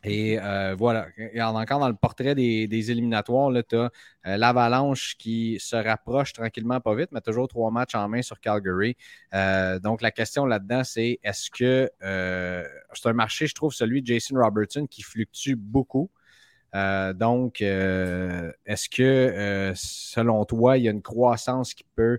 Et euh, voilà, encore dans le portrait des, éliminatoires, tu as euh, l'Avalanche qui se rapproche tranquillement, pas vite, mais toujours trois matchs en main sur Calgary. Euh, donc la question là-dedans, c'est est-ce que c'est un marché, je trouve, celui de Jason Robertson qui fluctue beaucoup. donc, est-ce que, selon toi, il y a une croissance qui peut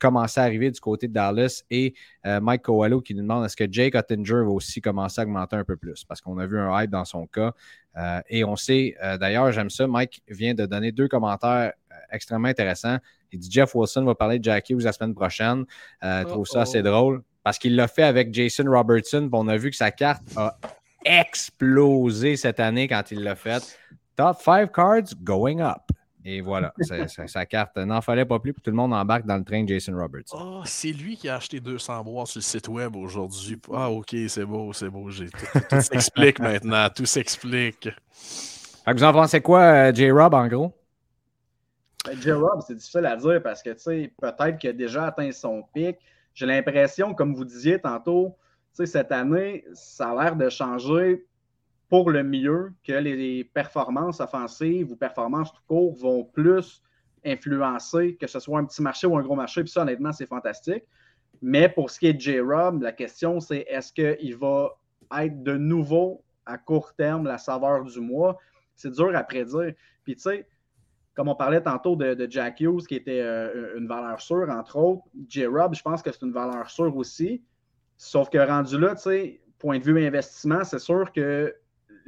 commencer à arriver du côté de Dallas et euh, Mike Coelho qui nous demande est-ce que Jake Ottinger va aussi commencer à augmenter un peu plus? Parce qu'on a vu un hype dans son cas. Euh, et on sait, euh, d'ailleurs, j'aime ça, Mike vient de donner deux commentaires extrêmement intéressants. Il dit Jeff Wilson va parler de Jackie la semaine prochaine. Je trouve ça assez drôle parce qu'il l'a fait avec Jason Robertson. On a vu que sa carte a explosé cette année quand il l'a fait. Top 5 cards going up. Et voilà, sa carte n'en fallait pas plus, pour tout le monde embarque dans le train de Jason Roberts. Oh, c'est lui qui a acheté 200 bois sur le site web aujourd'hui. Ah, ok, c'est beau, c'est beau. Tout, tout s'explique maintenant, tout s'explique. vous en pensez quoi, euh, J-Rob, en gros? Ben, J-Rob, c'est difficile à dire parce que, tu sais, peut-être qu'il a déjà atteint son pic. J'ai l'impression, comme vous disiez tantôt, tu sais, cette année, ça a l'air de changer pour le mieux, que les performances offensives ou performances tout court vont plus influencer, que ce soit un petit marché ou un gros marché. Puis ça, honnêtement, c'est fantastique. Mais pour ce qui est de J-Rob, la question, c'est est-ce qu'il va être de nouveau à court terme la saveur du mois? C'est dur à prédire. Puis tu sais, comme on parlait tantôt de, Jack Hughes, qui était euh, une valeur sûre, entre autres, J-Rob, je pense que c'est une valeur sûre aussi. Sauf que rendu là, tu sais, point de vue investissement, c'est sûr que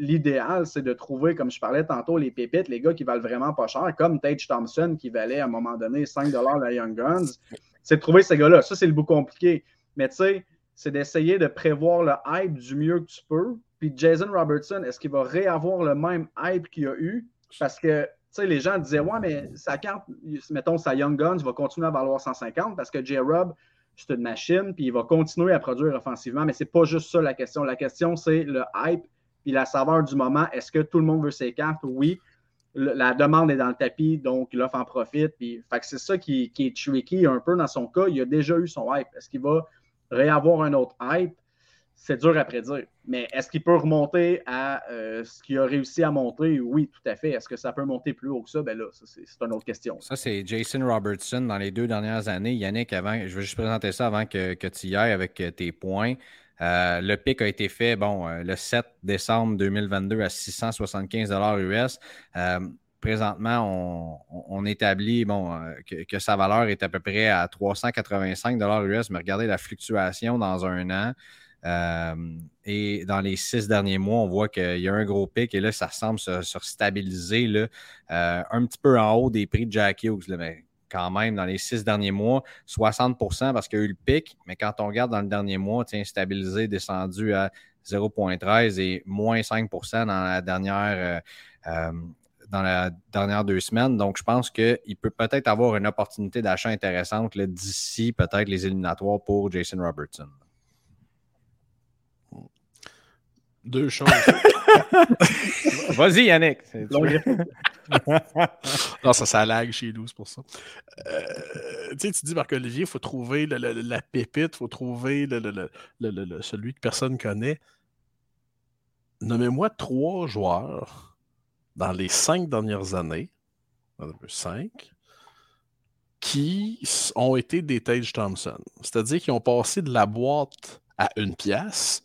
l'idéal, c'est de trouver, comme je parlais tantôt, les pépites, les gars qui valent vraiment pas cher, comme Tage Thompson qui valait à un moment donné 5 la Young Guns. C'est de trouver ces gars-là. Ça, c'est le bout compliqué. Mais tu sais, c'est d'essayer de prévoir le hype du mieux que tu peux. Puis Jason Robertson, est-ce qu'il va réavoir le même hype qu'il a eu? Parce que, tu sais, les gens disaient, ouais, mais sa carte, mettons, sa Young Guns va continuer à valoir 150 parce que J-Rob, c'est une machine, puis il va continuer à produire offensivement. Mais c'est pas juste ça la question. La question, c'est le hype puis la saveur du moment, est-ce que tout le monde veut ses cartes? Oui. la demande est dans le tapis, donc l'offre en profite. Puis, c'est ça qui, est tricky un peu dans son cas. Il a déjà eu son hype. Est-ce qu'il va réavoir un autre hype? C'est dur à prédire. Mais est-ce qu'il peut remonter à euh, ce qu'il a réussi à monter? Oui, tout à fait. Est-ce que ça peut monter plus haut que ça? Ben là, c'est une autre question. Ça, c'est Jason Robertson dans les deux dernières années. Yannick, avant, je vais juste présenter ça avant que, que tu y ailles avec tes points. Euh, le pic a été fait bon, euh, le 7 décembre 2022 à 675 US. Euh, présentement, on, établit bon, que, sa valeur est à peu près à 385 US, mais regardez la fluctuation dans un an. et dans les six derniers mois, on voit qu'il y a un gros pic et là, ça semble se, stabiliser là, un petit peu en haut des prix de Jack Hughes quand même dans les six derniers mois, 60% parce qu'il y a eu le pic, mais quand on regarde dans le dernier mois, tiens, stabilisé, descendu à 0,13 et moins 5% dans la dernière. Euh, euh, dans la dernière deux semaines. Donc, je pense qu'il peut peut-être avoir une opportunité d'achat intéressante d'ici peut-être les éliminatoires pour Jason Robertson. Deux choses. Vas-y, Yannick. non, ça, ça lag chez nous, c'est pour ça. Euh, tu dis, Marc-Olivier, il faut trouver la pépite, il faut trouver celui que personne connaît. Nommez-moi trois joueurs dans les cinq dernières années, cinq, qui ont été des Tage Thompson. C'est-à-dire qui ont passé de la boîte à une pièce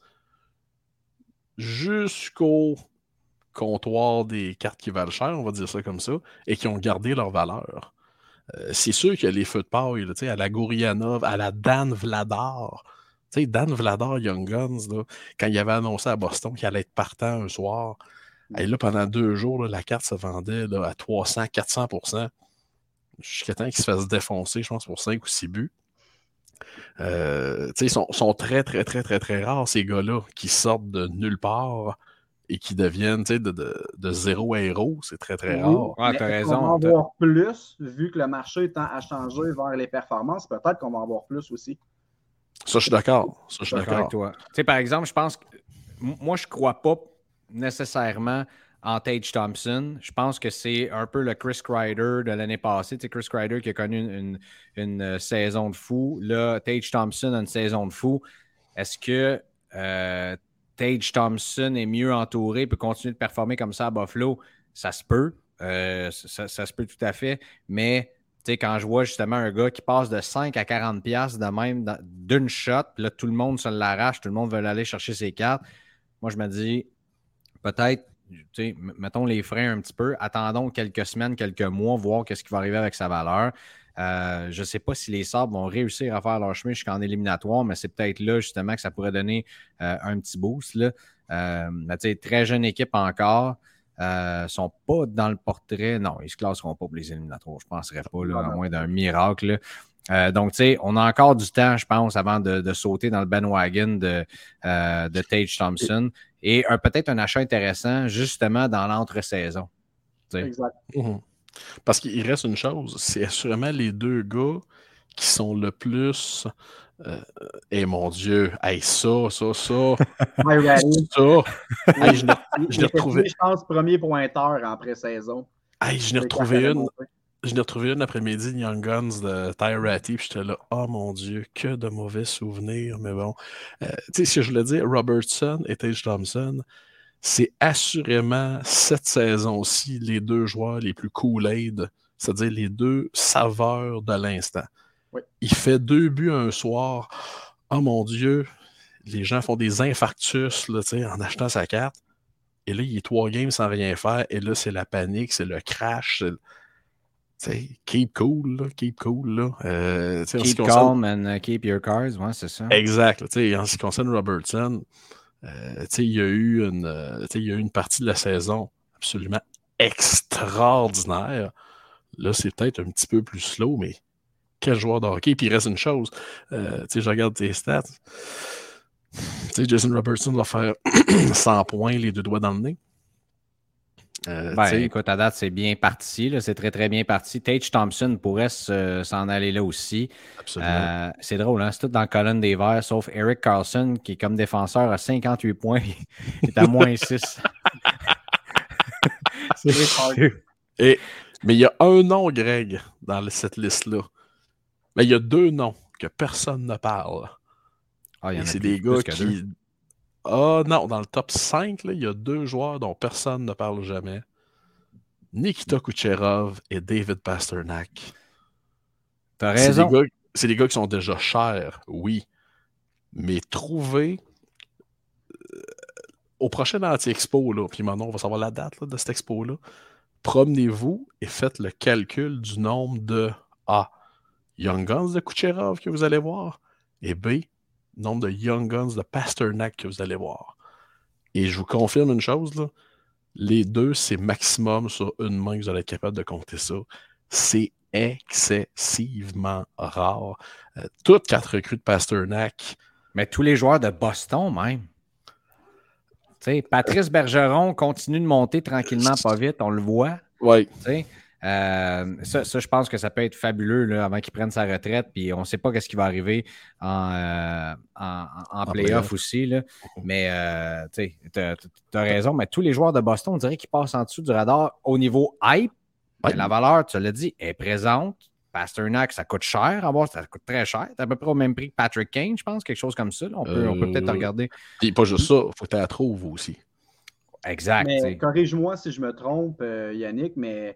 jusqu'au comptoir des cartes qui valent cher, on va dire ça comme ça, et qui ont gardé leur valeur. Euh, c'est sûr qu'il y a les feux de paille, à la Gourianov, à la Dan Vladar. sais, Dan Vladar Young Guns, quand il avait annoncé à Boston qu'il allait être partant un soir, et là, pendant deux jours, la carte se vendait à 300, 400% jusqu'à temps qu'il se fasse défoncer, je pense, pour 5 ou 6 buts. Euh, ils sont, sont, très, très, très, très, très rares, ces gars-là, qui sortent de nulle part et qui deviennent de, de, de, zéro à héros. C'est très, très rare. Ouais, as raison. On va en voir plus, vu que le marché tend à changer vers les performances? Peut-être qu'on va en voir plus aussi. Ça, je suis d'accord. Ça, je suis d'accord par exemple, je pense que moi, je crois pas nécessairement en Tage Thompson. Je pense que c'est un peu le Chris Kreider de l'année passée. Tu Chris Kreider qui a connu une, une, euh, saison de fou. Là, Tage Thompson a une saison de fou. Est-ce que euh, Tage Thompson est mieux entouré peut continuer de performer comme ça à Buffalo? Ça se peut. Euh, ça, se peut tout à fait. Mais quand je vois justement un gars qui passe de 5 à 40 pièces de même d'une shot, là, tout le monde se l'arrache, tout le monde veut aller chercher ses cartes. Moi, je me dis, peut-être mettons les freins un petit peu, attendons quelques semaines, quelques mois, voir qu'est-ce qui va arriver avec sa valeur. Euh, je ne sais pas si les Sabres vont réussir à faire leur chemin jusqu'en éliminatoire, mais c'est peut-être là justement que ça pourrait donner euh, un petit boost. Là. Euh, très jeune équipe encore. ne sont pas dans le portrait. Non, ils ne se classeront pas pour les éliminatoires. Je ne penserais pas, là, à moins d'un miracle. donc, on a encore du temps, je pense, avant de, sauter dans le bandwagon de, de Tage Thompson et peut-être un achat intéressant justement dans l'entre-saison. Exact. Mhm. Parce qu'il reste une chose, c'est assurément les deux gars qui sont le plus Euh, et mon Dieu, hey, ça, ça, ça. Ça. Hey, je l'ai- l'ai retrouvé. Je pense premier pointeur en pré-saison. Hey, je n'ai retrouvé une. Je n'ai retrouvé une après-midi Young Guns de Tyre Ratty, puis j'étais là, oh mon Dieu, que de mauvais souvenirs, mais bon. Euh, tu sais, ce que je voulais dire, Robertson et Tage Thompson, c'est assurément cette saison-ci les deux joueurs les plus Kool-Aid, c'est-à-dire les deux saveurs de l'instant. Oui. Il fait deux buts un soir. Oh mon Dieu, les gens font des infarctus là, en achetant sa carte. Et là, il est trois games sans rien faire. Et là, c'est la panique, c'est le crash. c'est le- keep cool, là, keep cool. Là. Euh, Keep calm and uh, keep your cards, ouais, c'est ça. Exact. là, tu sais, En ce qui concerne Robertson, euh, tu sais, il y a eu une, euh, il y a eu une partie de la saison absolument extraordinaire. Là, c'est peut-être un petit peu plus slow, mais quel joueur de hockey. Puis il reste une chose. euh, tu sais, je regarde tes stats. Tu sais, Jason Robertson va faire 100 points, les deux doigts dans le nez. Euh, Ben, écoute, à date, c'est bien parti. C'est très, très bien parti. Tage Thompson pourrait se- s'en aller là aussi. absolument. Euh, c'est drôle, hein? c'est tout dans la colonne des Verts, sauf Eric Carlson, qui est comme défenseur à 58 points. Il est à moins 6. Et, mais il y a un nom, Greg, dans cette liste-là. Mais il y a deux noms que personne ne parle. Ah, c'est des gars qui. Ah non, dans le top 5, là, il y a deux joueurs dont personne ne parle jamais. Nikita Kucherov et David Pasternak. T'as C'est des, raison. gars, c'est des gars qui sont déjà chers, oui. Mais trouver euh, au prochain anti-expo, puis maintenant on va savoir la date là, de cette expo-là, promenez-vous et faites le calcul du nombre de A. Young Guns de Kucherov que vous allez voir, et B. Nombre de Young Guns de Pasternak que vous allez voir. Et je vous confirme une chose, là, les deux, c'est maximum sur une main que vous allez être capable de compter ça. C'est excessivement rare. Euh, toutes quatre recrues de Pasternak, Mais tous les joueurs de Boston, même. Tu sais, Patrice Bergeron continue de monter tranquillement, pas vite, on le voit. sais. Euh, ça, ça, je pense que ça peut être fabuleux là, avant qu'il prenne sa retraite. Puis on ne sait pas ce qui va arriver en, euh, en, en- en playoff aussi. Là. Mais euh, tu as, raison. Mais tous les joueurs de Boston, on dirait qu'ils passent en dessous du radar au niveau hype. La valeur, tu l'as dit, est présente. Pasternak, ça coûte cher à voir, ça coûte très cher. C'est à peu près au même prix que Patrick Kane, je pense, quelque chose comme ça. là. On peut, on peut peut-être regarder. Puis pas juste ça, il faut que tu la trouves aussi. Exact. corrige-moi si je me trompe, euh, Yannick, mais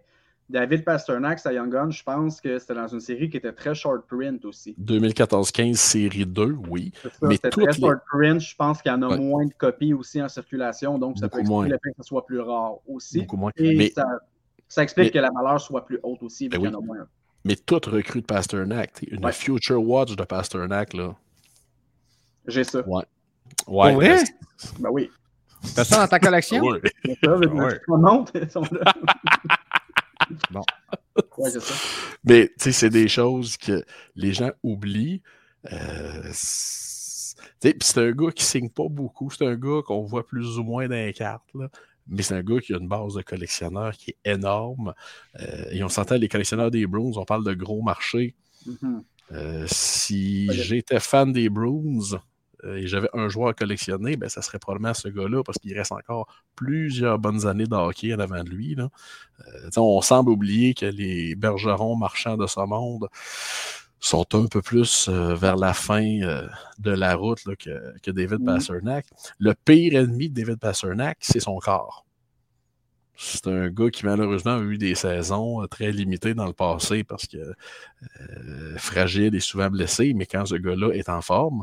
David Pasternak, sa Young Gun, je pense que c'était dans une série qui était très short print aussi. 2014-15, série 2, oui. Ça, Mais C'était très les- short print. Je pense qu'il y en a Ouais. moins de copies aussi en circulation, donc ça peut expliquer moins. le fait que ce soit plus rare aussi. Beaucoup moins. Et Mais, ça, ça explique mais- que la valeur soit plus haute aussi, vu Ben qu'il y oui. en a moins. mais toute recrue de Pasternak, une Ouais. Future Watch de Pasternak, là. J'ai ça. Ouais. Pour vrai? ben, oui. T'as ça dans ta collection? ouais. C'est ça, avec Ouais. Bon. Ouais, ça. Mais tu sais, c'est des choses que les gens oublient. Euh, c'est un gars qui signe pas beaucoup. C'est un gars qu'on voit plus ou moins dans les cartes. là. Mais c'est un gars qui a une base de collectionneurs qui est énorme. Euh, et on s'entend, les collectionneurs des Bruins, on parle de gros marchés. Mhm. Euh, si j'étais fan des euh, et j'avais un joueur à collectionner, ben, ça serait probablement ce gars-là parce qu'il reste encore plusieurs bonnes années de hockey en avant de lui. là. Euh, on semble oublier que les bergerons marchands de ce monde sont un peu plus euh, vers la fin euh, de la route là, que, que David Mhm. Pasternak. Le pire ennemi de David Pasternak, c'est son corps. C'est un gars qui malheureusement a eu des saisons euh, très limitées dans le passé parce que euh, fragile et souvent blessé, mais quand ce gars-là est en forme,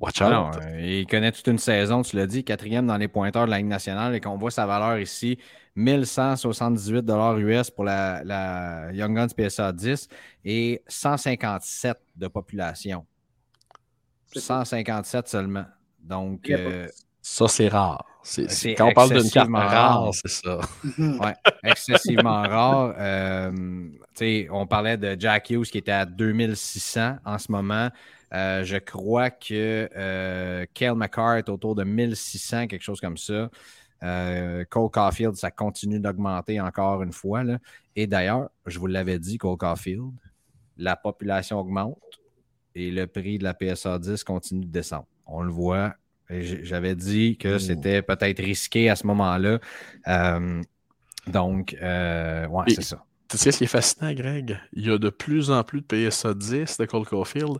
watch out. Ah non, euh, il connaît toute une saison, tu l'as dit, quatrième dans les pointeurs de la Ligue nationale et qu'on voit sa valeur ici, 1178 US pour la, la Young Guns PSA 10 et 157 de population. C'est 157 seulement. Donc, euh, Ça, c'est rare. C'est- C'est c'est- quand on parle d'une carte excessivement rare, rare. c'est ça. Mhm. ouais, excessivement rare. Euh, tu sais, on parlait de Jack Hughes qui était à 2600 en ce moment. Euh, je crois que euh, Kale McCarr est autour de 1600, quelque chose comme ça. Euh, Cole Caulfield, ça continue d'augmenter encore une fois. là. Et d'ailleurs, je vous l'avais dit, Cole Caulfield, la population augmente. et le prix de la PSA 10 continue de descendre. On le voit. J'avais dit que c'était peut-être risqué à ce moment-là. Euh, donc, euh, ouais, c'est ça. Tu sais ce qui est fascinant, Greg? Il y a de plus en plus de PSA 10 de Cole Caulfield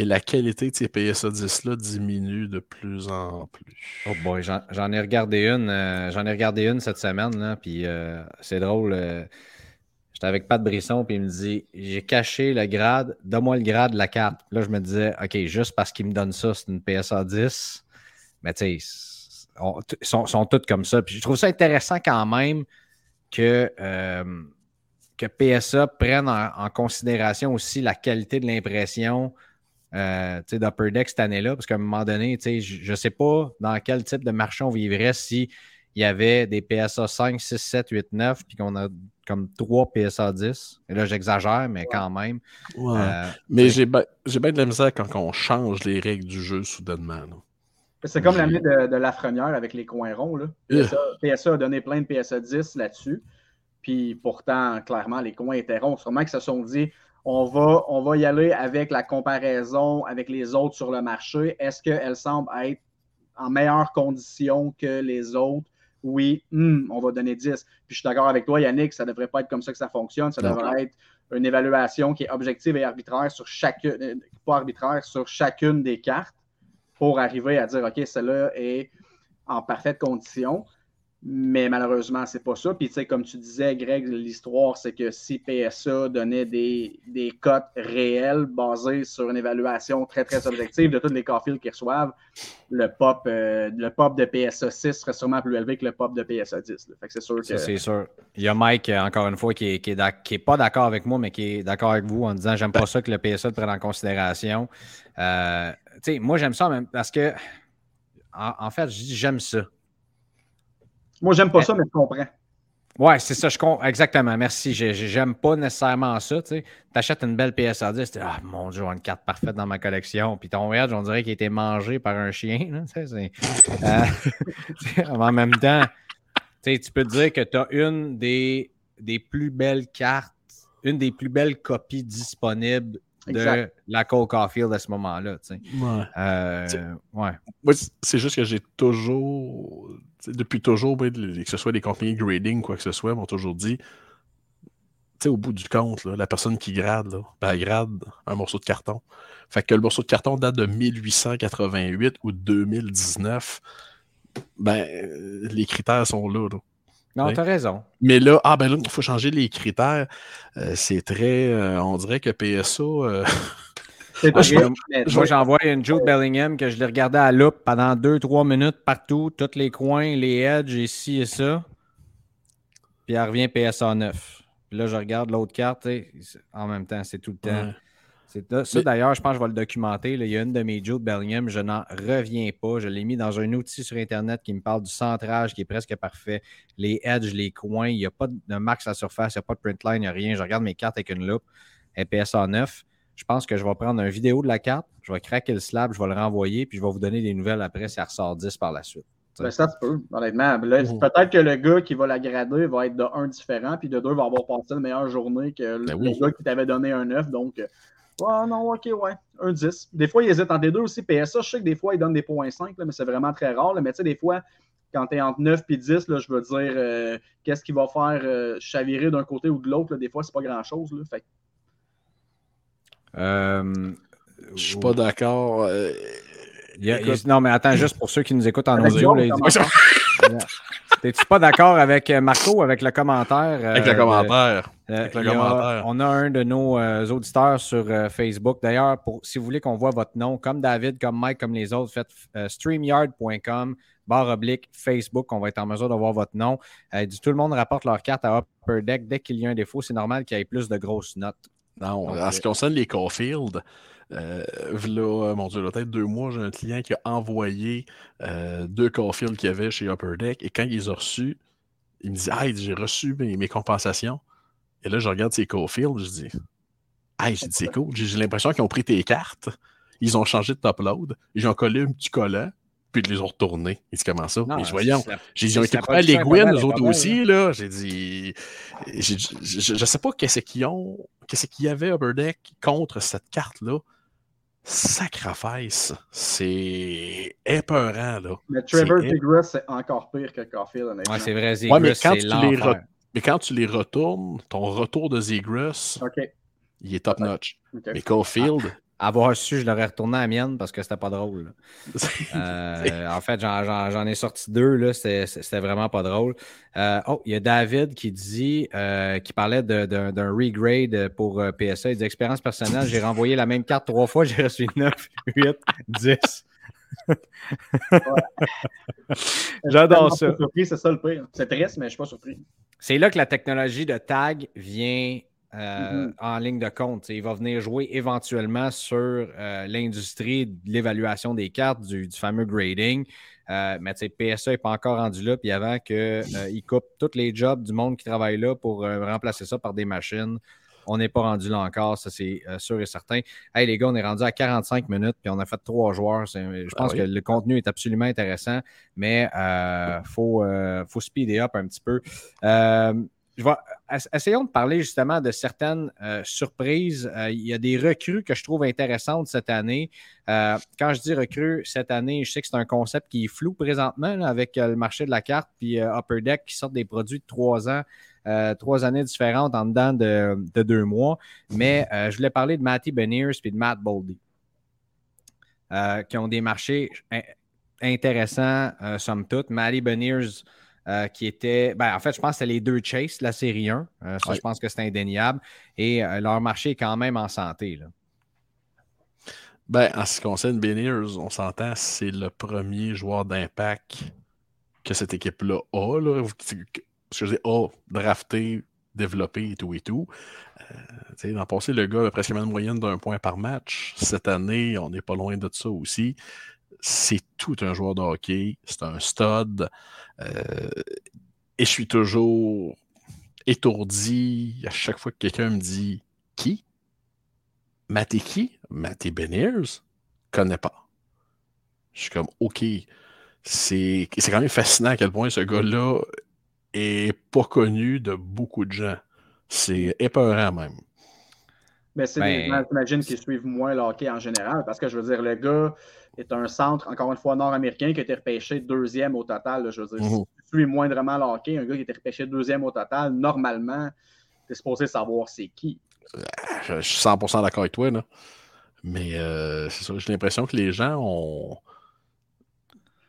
et la qualité de ces PSA 10-là diminue de plus en plus. Oh boy, j'en ai regardé une. Euh, j'en ai regardé une cette semaine, puis euh, c'est drôle. Euh, j'étais avec Pat Brisson, puis il me dit J'ai caché le grade, donne-moi le grade de la carte. Là, je me disais OK, juste parce qu'il me donne ça, c'est une PSA 10. Mais tu sais, ils sont, sont toutes comme ça. Puis je trouve ça intéressant quand même que que PSA prenne en, considération aussi la qualité de l'impression euh, d'Upper Deck cette année-là, parce qu'à un moment donné, je ne sais pas dans quel type de marché on vivrait si il y avait des PSA 5, 6, 7, 8, 9, puis qu'on a comme 3 PSA 10. Et là, j'exagère, mais quand même. Euh, mais j'ai bien de la misère quand on change les règles du jeu soudainement. C'est comme l'année de, de Lafrenière avec les coins ronds. Là. PSA, a donné plein de PSA 10 là-dessus. Puis pourtant, clairement, les coins étaient ronds. Sûrement qu'ils se sont dit on va, on va y aller avec la comparaison avec les autres sur le marché. Est-ce qu'elles semblent être en meilleure condition que les autres? Oui, hmm, on va donner 10. Puis je suis d'accord avec toi, Yannick, ça ne devrait pas être comme ça que ça fonctionne. Ça devrait être une évaluation qui est objective et arbitraire sur chacune, euh, pas arbitraire, sur chacune des cartes pour arriver à dire OK, celle-là est en parfaite condition. Mais malheureusement, c'est pas ça. Puis, tu sais, comme tu disais, Greg, l'histoire, c'est que si PSA donnait des, des cotes réelles basées sur une évaluation très, très objective de tous les cas qu'ils reçoivent, le pop, euh, le pop de PSA 6 serait sûrement plus élevé que le pop de PSA 10. Fait que c'est sûr que. C'est sûr. Il y a Mike, euh, encore une fois, qui est, qui est, pas d'accord avec moi, mais qui est d'accord avec vous en disant j'aime pas ça que le PSA te prenne en considération. Euh, tu sais, moi, j'aime ça même parce que, en, en fait, je dis j'aime ça. Moi, j'aime pas ça, mais je comprends. Ouais, c'est ça, je comprends. Exactement, merci. J'aime pas nécessairement ça. Tu achètes une belle PSA 10, ah mon Dieu, une carte parfaite dans ma collection. Puis ton edge, on dirait qu'il a été mangé par un chien. Euh, en même temps, tu peux te dire que tu as une des, des plus belles cartes, une des plus belles copies disponibles de la Cole Caulfield à ce moment-là. Ouais. Euh, ouais. c'est juste que j'ai toujours, depuis toujours, que ce soit des compagnies grading, quoi que ce soit, m'ont toujours dit, au bout du compte, la personne qui grade, là, ben, elle grade un morceau de carton. Fait que le morceau de carton date de 1888 ou 2019. Ben, les critères sont là. Non, t'as raison. Mais là, ah ben là, il faut changer les critères. Euh, c'est très. Euh, on dirait que PSA. Euh, moi, j'envoie une Jude Bellingham que je l'ai regardé à loupe pendant 2-3 minutes partout, tous les coins, les edges, ici et ça. Puis elle revient PSA 9. Puis là, je regarde l'autre carte, en même temps, c'est tout le temps. Ça, d'ailleurs, je pense que je vais le documenter. Il y a une de mes Jude Bellingham, je n'en reviens pas. Je l'ai mis dans un outil sur Internet qui me parle du centrage qui est presque parfait. Les edges, les coins, il n'y a pas de max à surface, il n'y a pas de print line, il n'y a rien. Je regarde mes cartes avec une loupe. PSA 9. Je pense que je vais prendre une vidéo de la carte, je vais craquer le slab, je vais le renvoyer, puis je vais vous donner des nouvelles après si elle ressort 10 par la suite. Ben, ça se peut, honnêtement. Peut-être que le gars qui va la grader va être de 1 différent, puis de 2 va avoir passé une meilleure journée que le, ben gars qui t'avait donné un 9. Donc, Ouais, non, ok, ouais. Un 10. Des fois, ils hésitent entre les deux aussi. PSA, je sais que des fois, ils donnent des points 5, mais c'est vraiment très rare. Mais tu sais, des fois, quand tu es entre 9 et 10, là, je veux dire, euh, qu'est-ce qui va faire euh, chavirer d'un côté ou de l'autre? Des fois, c'est pas grand-chose. Fait. Euh, je suis pas d'accord. non, mais attends, juste pour ceux qui nous écoutent en audio. T'es-tu pas d'accord avec euh, Marco, avec le commentaire? avec le euh, commentaire. avec le commentaire. on a un de nos euh, auditeurs sur Facebook. D'ailleurs, si vous voulez qu'on voit votre nom, comme David, comme Mike, comme les autres, faites streamyard.com, barre oblique, Facebook. On va être en mesure de voir votre nom. dit, tout le monde rapporte leur carte à Upper Deck. Dès qu'il y a un défaut, c'est normal qu'il y ait plus de grosses notes. Non, en ce qui concerne les Caulfield, euh, là, mon Dieu, peut-être deux mois, j'ai un client qui a envoyé euh, deux Caulfield qu'il y avait chez Upper Deck. Et quand il les a reçus, il me dit Ah, j'ai reçu mes, compensations. Et là, je regarde ses Caulfield, je dis Ah, j'ai dit c'est cool. J'ai l'impression qu'ils ont pris tes cartes, ils ont changé de top load, ils ont collé un petit collant, puis ils les ont retournés. Il dit comment ça? Non, je voyons. J'ai dit, ils ont été prêts à l'aiguine, eux autres aussi, là. J'ai dit, je, ne sais pas qu'est-ce qu'ils ont, qu'est-ce qu'il y avait Upper Deck contre cette carte-là. sacrifice, c'est épeurant, là. Mais Trevor Zegras, c'est encore pire que Caulfield, honnêtement. Ouais, c'est vrai, Ouais, mais Zegras, quand c'est tu les re- Mais quand tu les retournes, ton retour de Zegras, OK. il est top-notch. Mais Caulfield, Avoir su, je l'aurais retourné à la mienne parce que c'était pas drôle. Euh, en fait, j'en- ai sorti deux, là. C'était vraiment pas drôle. Euh, oh, il y a David qui dit, euh, qui parlait d'un regrade pour PSA. Il dit Expérience personnelle, j'ai renvoyé la même carte trois fois, j'ai reçu 9, 8, 10. J'adore ça. C'est ça le pire. C'est triste, mais je suis pas surpris. C'est là que la technologie de tag vient euh, Mhm. en ligne de compte. T'sais, il va venir jouer éventuellement sur euh, l'industrie de l'évaluation des cartes, du, du fameux grading. Euh, mais PSA n'est pas encore rendu là. Puis avant qu'il coupe tous les jobs du monde qui travaille là pour euh, remplacer ça par des machines, on n'est pas rendu là encore. Ça, c'est euh, sûr et certain. Hey, les gars, on est rendu à 45 minutes. Puis on a fait trois joueurs. Je pense oui. que le contenu est absolument intéressant. Mais il faut, euh, faut speeder up un petit peu. Je vais- ess- essayons de parler justement de certaines euh, surprises. Euh, il y a des recrues que je trouve intéressantes cette année. Euh, quand je dis recrues cette année, je sais que c'est un concept qui est flou présentement avec le marché de la carte puis Upper Deck qui sortent des produits de trois ans, trois années différentes en dedans de, de deux mois. Mais je voulais parler de Matty Beniers puis de Matt Boldy, qui ont des marchés in- intéressants, somme toute. Matty Beniers, euh, qui était. Ben, en fait, je pense que c'était les deux Chase la série 1. Euh, ça, je pense que c'est indéniable. Et euh, leur marché est quand même en santé. Là. ben, en ce qui concerne Beniers, on s'entend, c'est le premier joueur d'impact que cette équipe-là a. Là. Ce que je dis, a drafté, développé et tout et tout. Sais, L'an passé, le gars avait presque une moyenne d'un point par match. Cette année, on n'est pas loin de ça aussi. C'est tout un joueur de hockey. C'est un stud. Euh, et je suis toujours étourdi à chaque fois que quelqu'un me dit Qui? Maté qui? Maté Beniers Connais pas. Je suis comme OK. C'est c'est quand même fascinant à quel point ce gars-là est pas connu de beaucoup de gens. C'est épeurant même. Mais c'est Ben, des gens, j'imagine, qui suivent moins le hockey en général. Parce que je veux dire, le gars est un centre, encore une fois, nord-américain qui a été repêché deuxième au total. là. je veux dire, si tu suis moindrement le hockey, un gars qui a été repêché deuxième au total, normalement, tu es supposé savoir c'est qui. Je, je suis 100% d'accord avec toi, là. Mais euh, c'est ça, j'ai l'impression que les gens ont.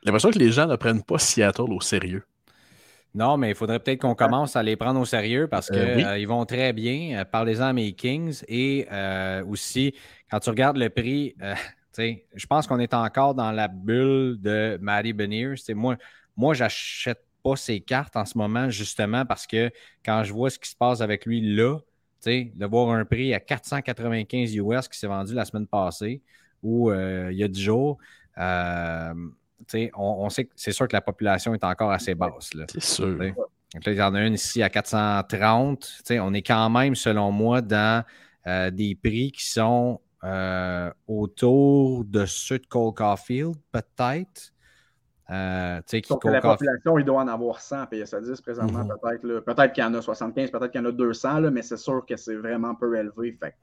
J'ai l'impression que les gens ne prennent pas Seattle au sérieux. Non, mais il faudrait peut-être qu'on commence à les prendre au sérieux parce qu'ils Euh, oui. vont très bien. Euh, Parlez-en à mes Kings. Et euh, aussi, quand tu regardes le prix, je pense qu'on est encore dans la bulle de Matty Beniers. Moi, moi je n'achète pas ses cartes en ce moment justement parce que quand je vois ce qui se passe avec lui là, de voir un prix à 495 US qui s'est vendu la semaine passée ou euh, il y a 10 jours, euh, on, on sait que c'est sûr que la population est encore assez basse. C'est sûr. Donc là, il y en a une ici à 430. Tu sais, on est quand même, selon moi, dans euh, des prix qui sont euh, autour de ceux de Cole Caulfield, peut-être. Euh, qui Cole la population, il doit en avoir 100 PSA 10 présentement, Mhm. peut-être. là. Peut-être qu'il y en a 75, peut-être qu'il y en a 200, là, mais c'est sûr que c'est vraiment peu élevé. Fait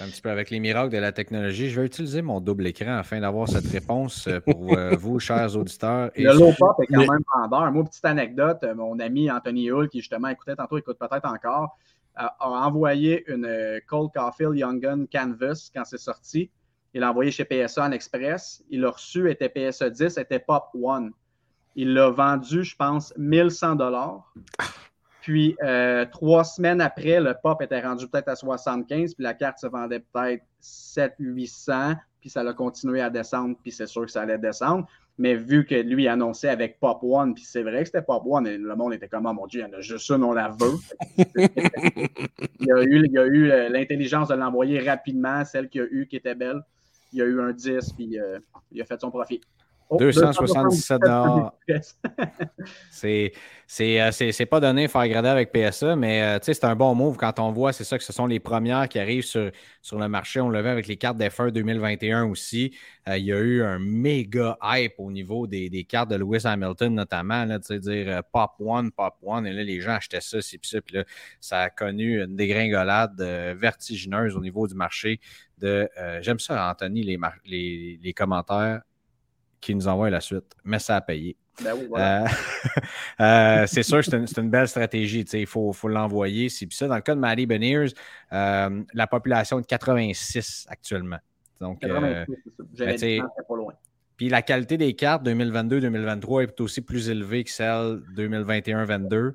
un petit peu avec les miracles de la technologie. Je vais utiliser mon double écran afin d'avoir cette réponse euh, pour euh, vous, chers auditeurs. Et Le low pop est quand même vendeur. Moi, petite anecdote, mon ami Anthony Hull, qui justement écoutait tantôt, écoute peut-être encore, a, envoyé une euh, Cole Caulfield Young Gun Canvas quand c'est sorti. Il l'a envoyé chez PSA en express. Il l'a reçu, était PSA 10, était Pop One. Il l'a vendu, je pense, 1100 dollars. Puis, euh, trois semaines après, le pop était rendu peut-être à 75, puis la carte se vendait peut-être 700-800, puis ça a continué à descendre, puis c'est sûr que ça allait descendre. Mais vu que lui annonçait avec Pop One, puis c'est vrai que c'était Pop One, et le monde était comme, oh mon Dieu, il y en a juste une, on la veut. il a eu, il a eu euh, l'intelligence de l'envoyer rapidement, celle qu'il a eu qui était belle. Il a eu un 10, puis euh, il a fait son profit. Oh, 277 pièces. C'est c'est euh, c'est- pas donné faire grader avec PSA, mais euh, c'est un bon move quand on voit, c'est ça que ce sont les premières qui arrivent sur, sur le marché. On le vu avec les cartes d'F1 2021 aussi. Euh, il y a eu un méga hype au niveau des, des cartes de Lewis Hamilton, notamment. Là, dire Pop One, Pop One. Et là, les gens achetaient ça, c'est ça. Puis là, ça a connu une dégringolade euh, vertigineuse au niveau du marché. De, euh, J'aime ça, Anthony, les, les, les commentaires qui nous envoient la suite. Mais ça a payé. Ben oui, voilà. Euh, euh, c'est sûr que c'est une, belle stratégie. Il faut, faut l'envoyer. Ça. Dans le cas de Maddie Beniers, euh, la population est de 86 actuellement. Donc, euh, 86, c'est ça. J'avais ben, pas loin. puis la qualité des cartes 2022-2023 est aussi plus élevée que celle 2021-22.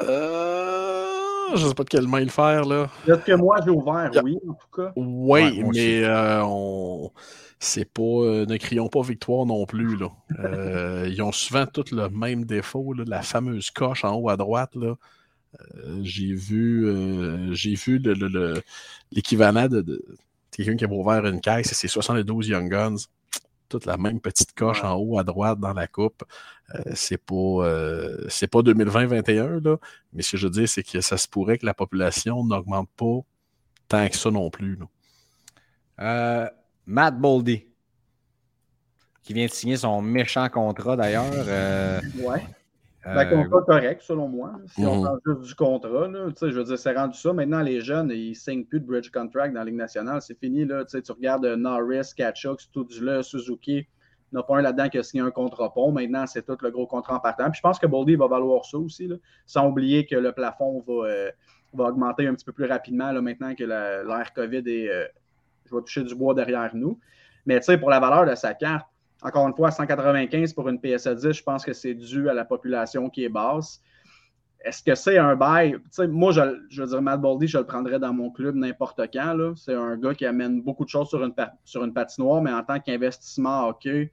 Euh, je sais pas de quelle main le faire, là. Ce que moi j'ai ouvert, Yeah. oui, en tout cas. Oui, Ouais, mais euh, on... c'est pas. euh, ne crions pas victoire non plus. Là. Euh, ils ont souvent tous le même défaut, là, la fameuse coche en haut à droite. Là. Euh, j'ai vu, euh, j'ai vu le- le- le- l'équivalent de, de quelqu'un qui a ouvert une caisse et c'est 72 Young Guns. Toute la même petite coche Ouais. en haut à droite dans la coupe. Euh, c'est pas, euh, c'est pas 2020-21, là, mais ce que je veux dire, c'est que ça se pourrait que la population n'augmente pas tant que ça non plus. là. Euh, Matt Boldy, qui vient de signer son méchant contrat d'ailleurs. Euh, Ouais. euh, Ben, contrat correct, selon moi. là. Si on Mhm. parle juste du contrat, là, tu sais, je veux dire, c'est rendu ça. Maintenant, les jeunes, ils ne signent plus de bridge contract dans la Ligue nationale. C'est fini. Là, tu regardes Norris, Kachuk, Studula, Suzuki. Il n'y pas un là-dedans qui a signé un contrat pont. Maintenant, c'est tout le gros contrat en partant. Puis je pense que Boldy va valoir ça aussi, sans oublier que le plafond va, euh, va augmenter un petit peu plus rapidement là, maintenant que l'ère COVID est, euh, je vais toucher du bois derrière nous. Mais tu sais, pour la valeur de sa carte, encore une fois, 195 pour une PSA 10, je pense que c'est dû à la population qui est basse. Est-ce que c'est un bail? Moi, je, je veux dire, Matt Boldy, je le prendrais dans mon club n'importe quand. là. C'est un gars qui amène beaucoup de choses sur une, sur une patinoire, mais en tant qu'investissement hockey,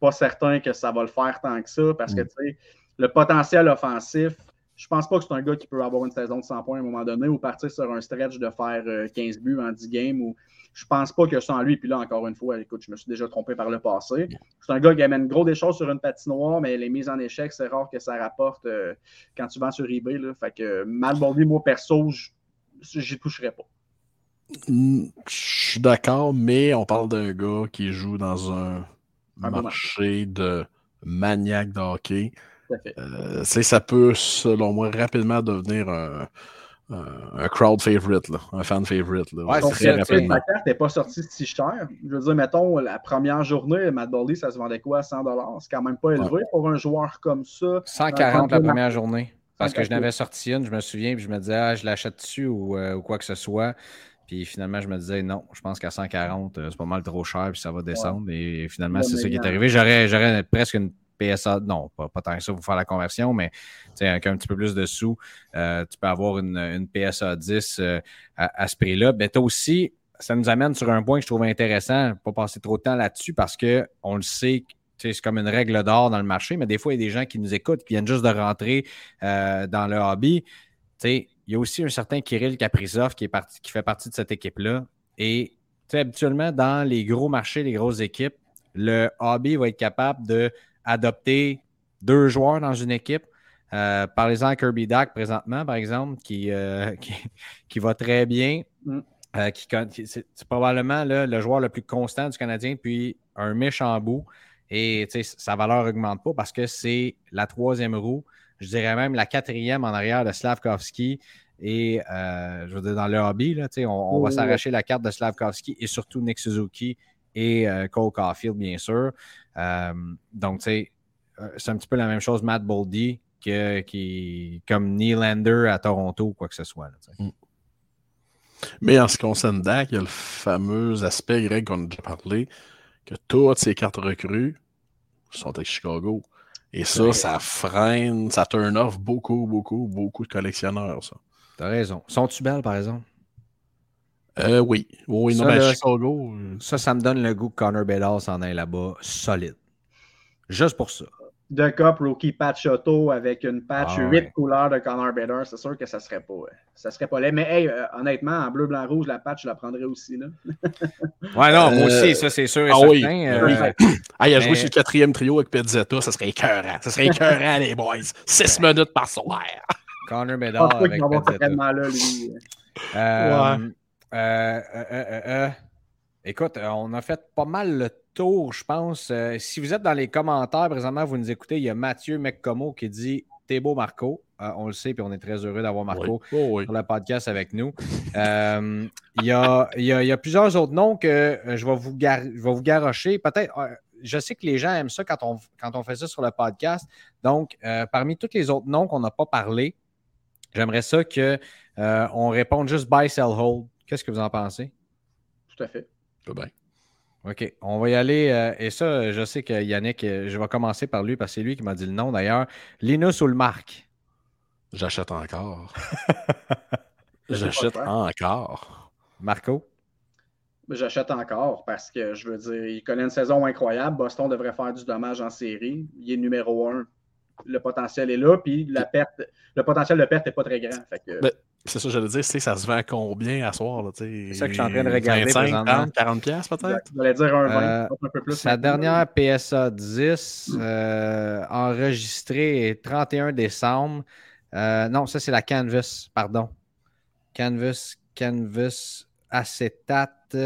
pas certain que ça va le faire tant que ça parce que, sais, le potentiel offensif, je pense pas que c'est un gars qui peut avoir une saison de 100 points à un moment donné ou partir sur un stretch de faire euh, 15 buts en 10 games. Ou... Je pense pas que en lui. Puis là, encore une fois, écoute, je me suis déjà trompé par le passé. C'est un gars qui amène gros des choses sur une patinoire, mais les mises en échec, c'est rare que ça rapporte euh, quand tu vends sur eBay. Là. Fait que Matt Boldy, moi, perso, j'y toucherais pas. Mm, Je suis d'accord, mais on parle d'un gars qui joue dans un, Un bon marché de maniaque de hockey. Tout à fait. Euh, ça peut, selon moi, rapidement devenir un, un- un crowd favorite, là, un fan favorite. Là, Ouais, très rapidement. la carte n'est pas sortie si cher. Je veux dire, mettons, la première journée, Matt Boldy, ça se vendait quoi? à 100 C'est quand même pas élevé pour un joueur comme ça. 140 la Euh, première journée. Parce que je 140. n'avais sorti une, je me souviens, puis je me disais, ah, je l'achète dessus ou, euh, ou quoi que ce soit. Puis finalement, je me disais, non, je pense qu'à 140, euh, c'est pas mal trop cher, puis ça va descendre. Et finalement, c'est ça qui est arrivé. J'aurais, j'aurais presque une PSA, non, pas, tant que ça pour faire la conversion, mais avec un petit peu plus de sous, euh, tu peux avoir une, une PSA 10 euh, à, ce prix-là. Mais tu aussi, ça nous amène sur un point que je trouve intéressant, pas passer trop de temps là-dessus parce qu'on le sait, c'est comme une règle d'or dans le marché, mais des fois, il y a des gens qui nous écoutent, qui viennent juste de rentrer euh, dans le hobby. Il y a aussi un certain Kirill Kaprizov qui, est parti, qui fait partie de cette équipe-là. Et habituellement, dans les gros marchés, les grosses équipes, le hobby va être capable d'adopter deux joueurs dans une équipe. Euh, Parlez-en à Kirby Dack présentement, par exemple, qui, euh, qui, qui va très bien. Mm. Euh, qui c'est probablement là, le joueur le plus constant du Canadien, puis un méchant bout. Et sa valeur n'augmente pas parce que c'est la troisième roue. Je dirais même la quatrième en arrière de Slavkovski. Et euh, je veux dire, dans le hobby, là, on, va Oui, s'arracher la carte de Slavkovski et surtout Nick Suzuki et Cole Caulfield, bien sûr. Euh, donc, tu sais, euh, c'est un petit peu la même chose, Matt Boldy, que, qui, comme Nylander à Toronto ou quoi que ce soit. là, sais. Mais en ce qui concerne Dak, il y a le fameux aspect, Greg, qu'on a déjà parlé, que toutes ces cartes recrues sont avec Chicago. Et ça, Ouais. ça freine, ça turn off beaucoup, beaucoup, beaucoup de collectionneurs, ça. T'as raison. Sont-tu belles, par exemple? Euh, oui. Oui, non, Ça, mais là, Chicago. euh, Ça, ça me donne le goût que Connor Bedard s'en aille là-bas solide. Juste pour ça. de Cup rookie patch auto avec une patch Ah 8 ouais. couleurs de Connor Bedard, c'est sûr que ça serait pas. euh, Ça serait pas laid. Mais hey, euh, honnêtement, en bleu, blanc, rouge, la patch, je la prendrais aussi. Là. Ouais, non, moi Euh, aussi, ça, c'est sûr et ah oui. certain. Oui. Euh, Ah, il a joué sur le quatrième trio avec Pezzetta, ça serait écœurant. Ça serait écœurant, les boys. Six minutes par soir. Connor Je pense Bedard pas qu'il avec Pezzetta. traitement-là, lui. Euh, euh, euh, euh, écoute, on a fait pas mal le tour, je pense. Si vous êtes dans les commentaires, présentement, vous nous écoutez, il y a Mathieu Meccomo qui dit T'es beau, Marco. Euh, on le sait, puis on est très heureux d'avoir Marco Oui. Oh, oui. sur le podcast avec nous. Il y, a, il y a- il y a plusieurs autres noms que je vais vous, gar- je vais vous garrocher. Peut-être, je sais que les gens aiment ça quand on, quand on fait ça sur le podcast. Donc, euh, parmi tous les autres noms qu'on n'a pas parlé, j'aimerais ça qu'on on réponde juste buy, sell, hold. Qu'est-ce que vous en pensez? Tout à fait. Tout bien. OK, on va y aller. euh, et ça, je sais que Yannick, euh, je vais commencer par lui parce que c'est lui qui m'a dit le nom d'ailleurs. Linus ou le Marc? J'achète encore. J'achète encore. Marco? J'achète encore parce que je veux dire, il connaît une saison incroyable. Boston devrait faire du dommage en série. Il est numéro un. Le potentiel est là, puis la perte, le potentiel de perte n'est pas très grand. Fait que, Ben, C'est ça, j'allais dire, ça se vend combien à soir? là, C'est ça que je suis en train de regarder 25, présentement. 30, 40 piastres peut-être? je voulais dire un 20, Euh, un peu plus. Sa dernière PSA 10, euh, enregistrée est 31 décembre. Euh, non, ça c'est la Canvas, pardon. Canvas, Canvas, acétate.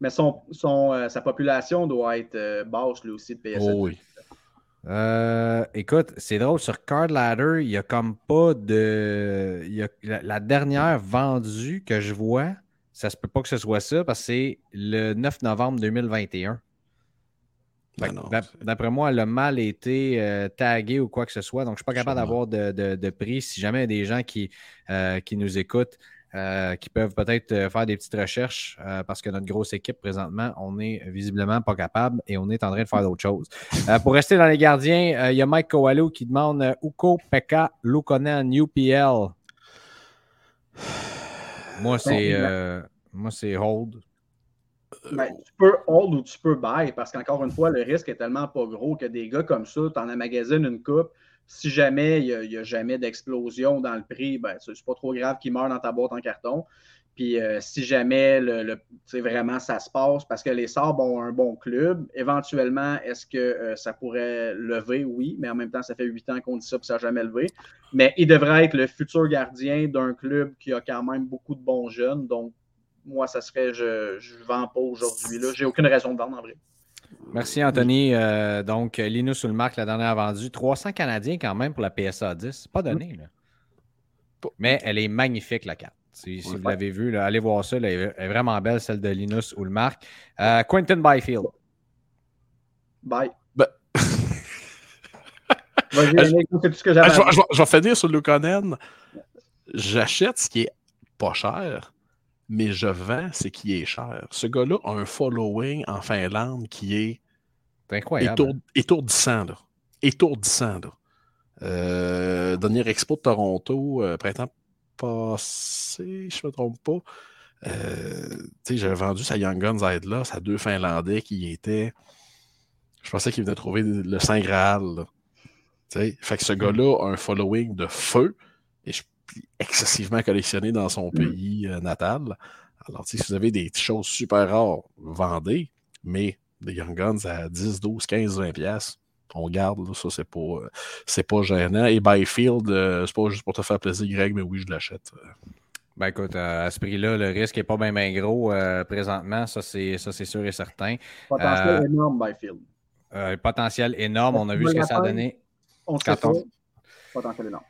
Mais son, son, euh, sa population doit être euh, basse, lui aussi, de PSA. Oh oui. Euh, écoute, c'est drôle, sur Card Ladder, il n'y a comme pas de. il y a- la, la dernière vendue que je vois, ça se peut pas que ce soit ça parce que c'est le 9 novembre 2021. Fait Ben que non, d'ap- c'est- D'après moi, elle a mal été euh, tagué ou quoi que ce soit. Donc, je ne suis pas capable d'avoir de, de- de prix. Si jamais il y a des gens qui, euh, qui nous écoutent, euh, qui peuvent peut-être euh, faire des petites recherches, euh, parce que notre grosse équipe, présentement, on est visiblement pas capable et on est en train de faire d'autres choses. Euh, pour rester dans les gardiens, il y a Mike Kowalou qui demande Uko Pekka Lukonen UPL. Moi, c'est moi, c'est hold. Ben, tu peux hold ou tu peux buy parce qu'encore une fois, le risque est tellement pas gros que des gars comme ça, tu en amagasines une coupe. Si jamais il n'y a, jamais d'explosion dans le prix, ben, c'est pas trop grave qu'il meure dans ta boîte en carton. Puis euh, si jamais le, vraiment ça se passe, parce que les Sabres ont un bon club, éventuellement, est-ce que euh, ça pourrait lever? Oui, mais en même temps, ça fait huit ans qu'on dit ça et ça n'a jamais levé. Mais il devrait être le futur gardien d'un club qui a quand même beaucoup de bons jeunes. Donc, moi, ça serait je ne vends pas aujourd'hui. J'ai aucune raison de vendre en vrai. Merci, Anthony. Euh, donc, Linus sur le marque, la dernière vendue. 300 Canadiens quand même pour la PSA 10. C'est pas donné, là. Mais elle est magnifique, la carte. Si, si vous l'avez vue, là, allez voir ça. là, elle est- vraiment belle, celle de Linus ou le marque. Euh, Quentin Byfield. Bye. Ben- Vas-y, Ah, tout ce que Ah, j'avais. je, vais- je je finir sur Lukonen. J'achète ce qui est pas cher, mais je vends ce qui est cher. Ce gars-là a un following en Finlande qui est incroyable. étour- étourdissant. Là. Étourdissant. Là. Euh, dernier expo de Toronto, euh, printemps passé, je ne me trompe pas. Euh, J'avais vendu sa Young Guns à là, à deux Finlandais qui étaient. Je pensais qu'ils venaient trouver le Saint Graal. là. Fait que ce gars-là a un following de feu excessivement collectionné dans son pays euh, natal. Alors, si vous avez des choses super rares, vendez, mais des Young Guns à 10, 12, 15, 20 pièces, on garde, là, ça, c'est pas, euh, c'est pas gênant. Et Byfield, euh, c'est pas juste pour te faire plaisir, Greg, mais oui, je l'achète. Ben écoute, euh, à ce prix-là, le risque n'est pas bien gros euh, présentement. Ça, c'est ça, c'est sûr et certain. Potentiel Euh, énorme, Byfield. Euh, potentiel énorme. On a vu ce que ça a donné. On pas. on- Potentiel énorme.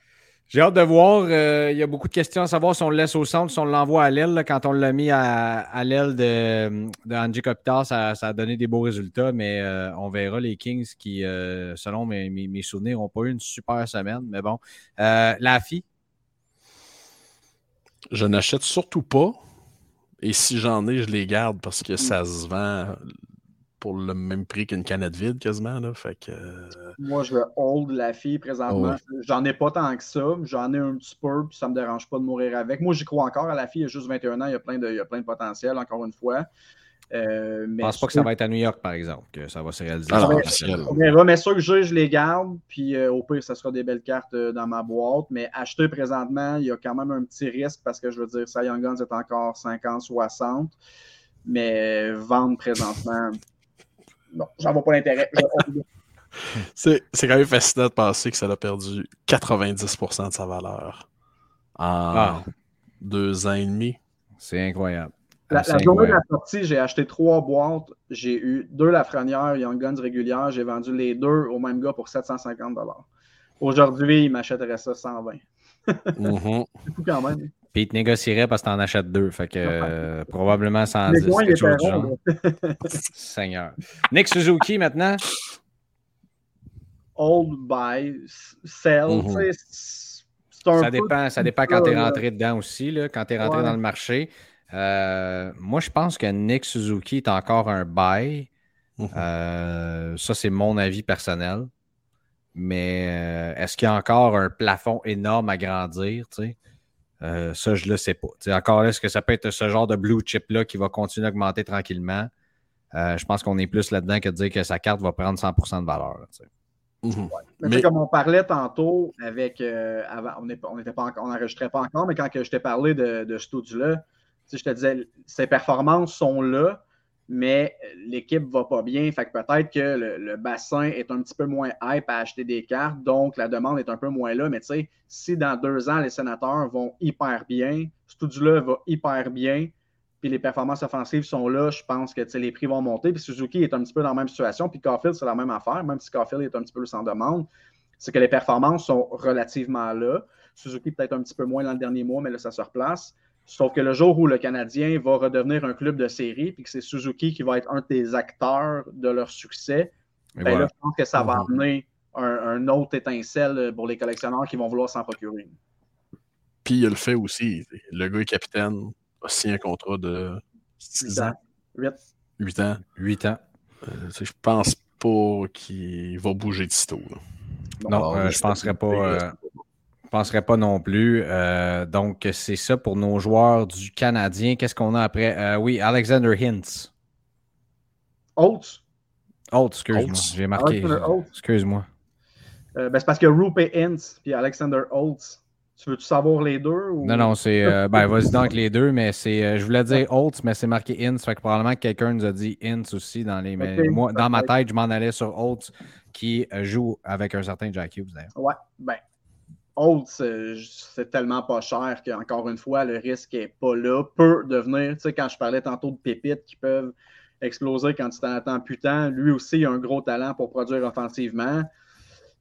J'ai hâte de voir. euh, Il y a beaucoup de questions à savoir si on le laisse au centre, si on l'envoie à l'aile. Quand on l'a mis à, l'aile de, de ça, a donné des beaux résultats, mais euh, on verra les Kings qui, euh, selon mes, mes- souvenirs, n'ont pas eu une super semaine. Mais bon. La fille, Je n'achète surtout pas. Et si j'en ai, je les garde parce que ça se vend pour le même prix qu'une canette vide quasiment. Là. Fait que, euh, Moi, je veux hold la fille présentement. J'en ai pas tant que ça. J'en ai un petit peu, puis ça me dérange pas de mourir avec. Moi, j'y crois encore à la fille. Il y a juste 21 ans. Il y a plein de, il y a plein de potentiel, encore une fois. Euh, je pense pas que ça va être à New York, par exemple, que ça va se réaliser. Ah, non, mais ceux que j'ai, je les garde. Puis euh, au pire, ça sera des belles cartes euh, dans ma boîte. Mais acheter présentement, il y a quand même un petit risque parce que je veux dire, ça Young Guns est encore 50-60. Mais vendre présentement, non, j'en vois pas l'intérêt. C'est quand même fascinant de penser que ça a perdu 90% de sa valeur en ah. deux ans et demi. C'est incroyable. La, journée de la sortie, j'ai acheté trois boîtes. J'ai eu deux Lafrenière Young Guns régulières. J'ai vendu les deux au même gars pour 750 Aujourd'hui, il m'achèterait ça 120 mm-hmm. C'est fou quand même. Puis il te négocierait parce que tu en achètes deux. Fait que euh, probablement 110. quelque chose du genre. Seigneur. Nick Suzuki maintenant? Old buy, sell. Mm-hmm. Ça dépend, ça dépend quand tu es rentré dedans aussi, là, quand tu es rentré dans le marché. Euh, moi, je pense que Nick Suzuki est encore un buy. Mhm. Euh, ça, c'est mon avis personnel. Mais euh, est-ce qu'il y a encore un plafond énorme à grandir? Ça, je ne le sais pas. encore est-ce que ça peut être ce genre de blue chip-là qui va continuer à augmenter tranquillement? je pense qu'on est plus là-dedans que de dire que sa carte va prendre 100% de valeur. Mhm. Mais, comme on parlait tantôt avec avant, on n'enregistrait pas, pas encore, mais quand je t'ai parlé de, de ce studio-là, je te disais, ses performances sont là, mais l'équipe va pas bien. Fait que peut-être que le, bassin est un petit peu moins hype à acheter des cartes, donc la demande est un peu moins là. Mais tu sais, si dans deux ans, les sénateurs vont hyper bien, Studio-là va hyper bien, puis les performances offensives sont là, je pense que les prix vont monter. Puis Suzuki est un petit peu dans la même situation, puis Caulfield, c'est la même affaire, même si Caulfield est un petit peu sans demande. C'est que les performances sont relativement là. Suzuki peut-être un petit peu moins dans le dernier mois, mais là, ça se replace. Sauf que le jour où le Canadien va redevenir un club de série, puis que c'est Suzuki qui va être un des acteurs de leur succès, ben là, je pense que ça va mhm. amener un, autre étincelle pour les collectionneurs qui vont vouloir s'en procurer. Puis il y a le fait aussi, le gars est capitaine, a signé un contrat de 6 ans. 8. 8 ans. 8 ans. Euh, je pense pas qu'il va bouger de sitôt. Non, euh, je ne penserais pas. Je ne penserais pas non plus. Euh, donc, c'est ça pour nos joueurs du Canadien. Qu'est-ce qu'on a après? Euh, oui, Alexander Hintz. Holtz? Holtz, excuse-moi. J'ai marqué. Excuse-moi. Euh, ben, c'est parce que Rupe Hintz puis Alexander Holtz. Tu veux-tu savoir les deux? Non, non, c'est. ben, vas-y donc les deux, mais c'est. je voulais dire Holtz, mais c'est marqué Hintz. Fait que probablement quelqu'un nous a dit Hintz aussi dans les. moi, dans ma tête, je m'en allais sur Holtz qui joue avec un certain Jack Hughes d'ailleurs. Ouais, ben, C'est tellement pas cher qu'encore une fois, le risque n'est pas là. Peut devenir, tu sais, quand je parlais tantôt de pépites qui peuvent exploser quand tu t'en attends putain, lui aussi a un gros talent pour produire offensivement.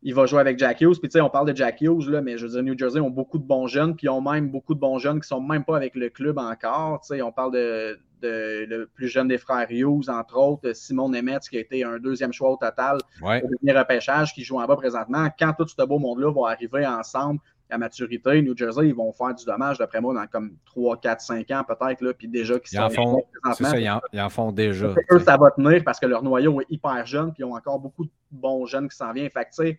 Il va jouer avec Jack Hughes. Puis, tu sais, on parle de Jack Hughes, là, mais je veux dire, New Jersey ont beaucoup de bons jeunes, puis ils ont même beaucoup de bons jeunes qui sont même pas avec le club encore. Tu sais, on parle de, le plus jeune des frères Hughes, entre autres, Simon Nemetz, qui a été un deuxième choix au total ouais. au dernier repêchage, qui joue en bas présentement. Quand tout ce beau monde-là va arriver ensemble à maturité, New Jersey, ils vont faire du dommage, d'après moi, dans comme 3, 4, 5 ans peut-être, là, puis déjà qu'ils sont en font, ça, ils en, font déjà. Eux, ça va tenir parce que leur noyau est hyper jeune, puis ils ont encore beaucoup de bons jeunes qui s'en viennent. Fait que,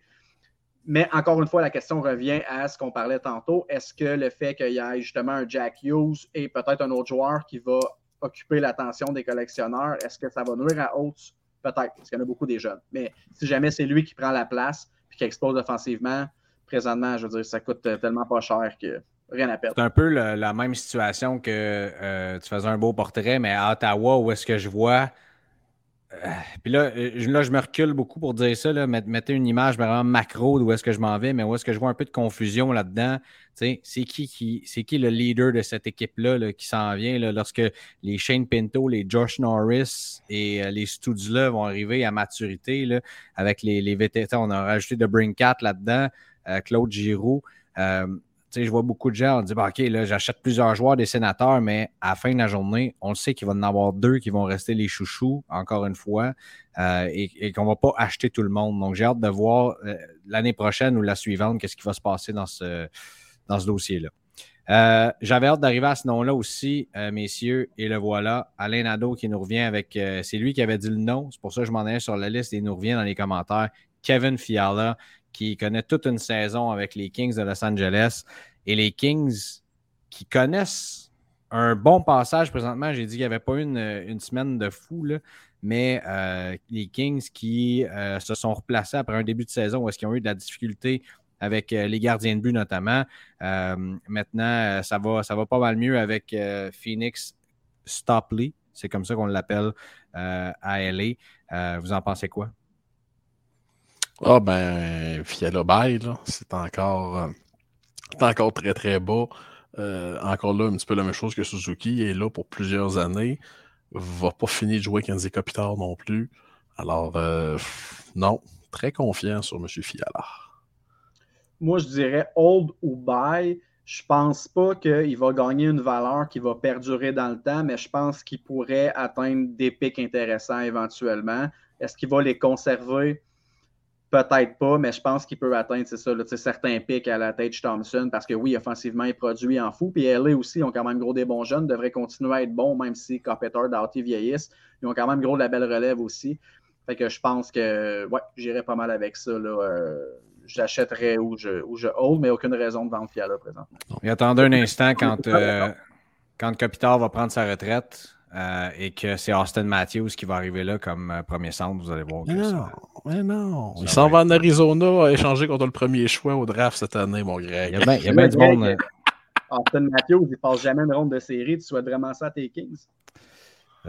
mais encore une fois, la question revient à ce qu'on parlait tantôt. Est-ce que le fait qu'il y ait justement un Jack Hughes et peut-être un autre joueur qui va occuper l'attention des collectionneurs. Est-ce que ça va nuire à Holtz? Peut-être, parce qu'il y en a beaucoup des jeunes. Mais si jamais c'est lui qui prend la place et qui explose offensivement, présentement, je veux dire, ça coûte tellement pas cher que rien à perdre. C'est un peu la même situation que euh, tu faisais un beau portrait, mais à Ottawa, où est-ce que je vois euh, puis là, euh, là, je me recule beaucoup pour dire ça. Mettez une image vraiment macro d'où est-ce que je m'en vais, mais où est-ce que je vois un peu de confusion là-dedans. C'est qui, qui, c'est qui le leader de cette équipe-là qui s'en vient là, lorsque les Shane Pinto, les Josh Norris et euh, les Studzla vont arriver à maturité là, avec les, les vétérans. On a rajouté de Brinkat là-dedans, Claude Giroux je vois beaucoup de gens, on dit, bah, OK, là, j'achète plusieurs joueurs des sénateurs, mais à la fin de la journée, on sait qu'il va en avoir deux qui vont rester les chouchous, encore une fois, euh, et, qu'on ne va pas acheter tout le monde. Donc, j'ai hâte de voir euh, l'année prochaine ou la suivante, qu'est-ce qui va se passer dans ce, dans dossier-là. Euh, j'avais hâte d'arriver à ce nom-là aussi, messieurs, et le voilà. Alain Nadeau qui nous revient avec. c'est lui qui avait dit le nom, c'est pour ça que je m'en ai sur la liste et il nous revient dans les commentaires. Kevin Fiala, qui connaît toute une saison avec les Kings de Los Angeles et les Kings qui connaissent un bon passage présentement. J'ai dit qu'il n'y avait pas une, une, semaine de fou, là, mais euh, les Kings qui euh, se sont replacés après un début de saison où est-ce qu'ils ont eu de la difficulté avec euh, les gardiens de but notamment. Maintenant, ça va, ça va pas mal mieux avec Phoenix Stopley. C'est comme ça qu'on l'appelle à LA. vous en pensez quoi? Ah ben, Fiala Bay, c'est encore, encore très très bas. encore là, un petit peu la même chose que Suzuki est là pour plusieurs années va pas finir de jouer 15 Kopitar non plus. Alors, euh, non, très confiant sur M. Fiala. Moi, je dirais hold ou buy. Je pense pas qu'il va gagner une valeur qui va perdurer dans le temps, mais je pense qu'il pourrait atteindre des pics intéressants éventuellement. Est-ce qu'il va les conserver? Peut-être pas, mais je pense qu'il peut atteindre, c'est ça, certains pics à la Tage Thompson, parce que oui, offensivement, il produit en fou. Puis LA aussi, ont quand même gros des bons jeunes, devraient continuer à être bons, même si Carpenter, Doughty vieillissent. Ils ont quand même gros de la belle relève aussi. Fait que je pense que, ouais, j'irais pas mal avec ça. Là. Euh, j'achèterais ou je, ou je hold, mais aucune raison de vendre Fiala présentement. Et attendez un instant quand, euh, quand va prendre sa retraite. Euh, et que c'est Austin Matthews qui va arriver là comme euh, premier centre, vous allez voir. Que non, mais non. Il s'en va en Arizona à échanger contre le premier choix au draft cette année, mon Greg. Il y a bien du monde. Euh. Austin Matthews, il passe jamais une ronde de série. Tu souhaites vraiment ça à tes Kings?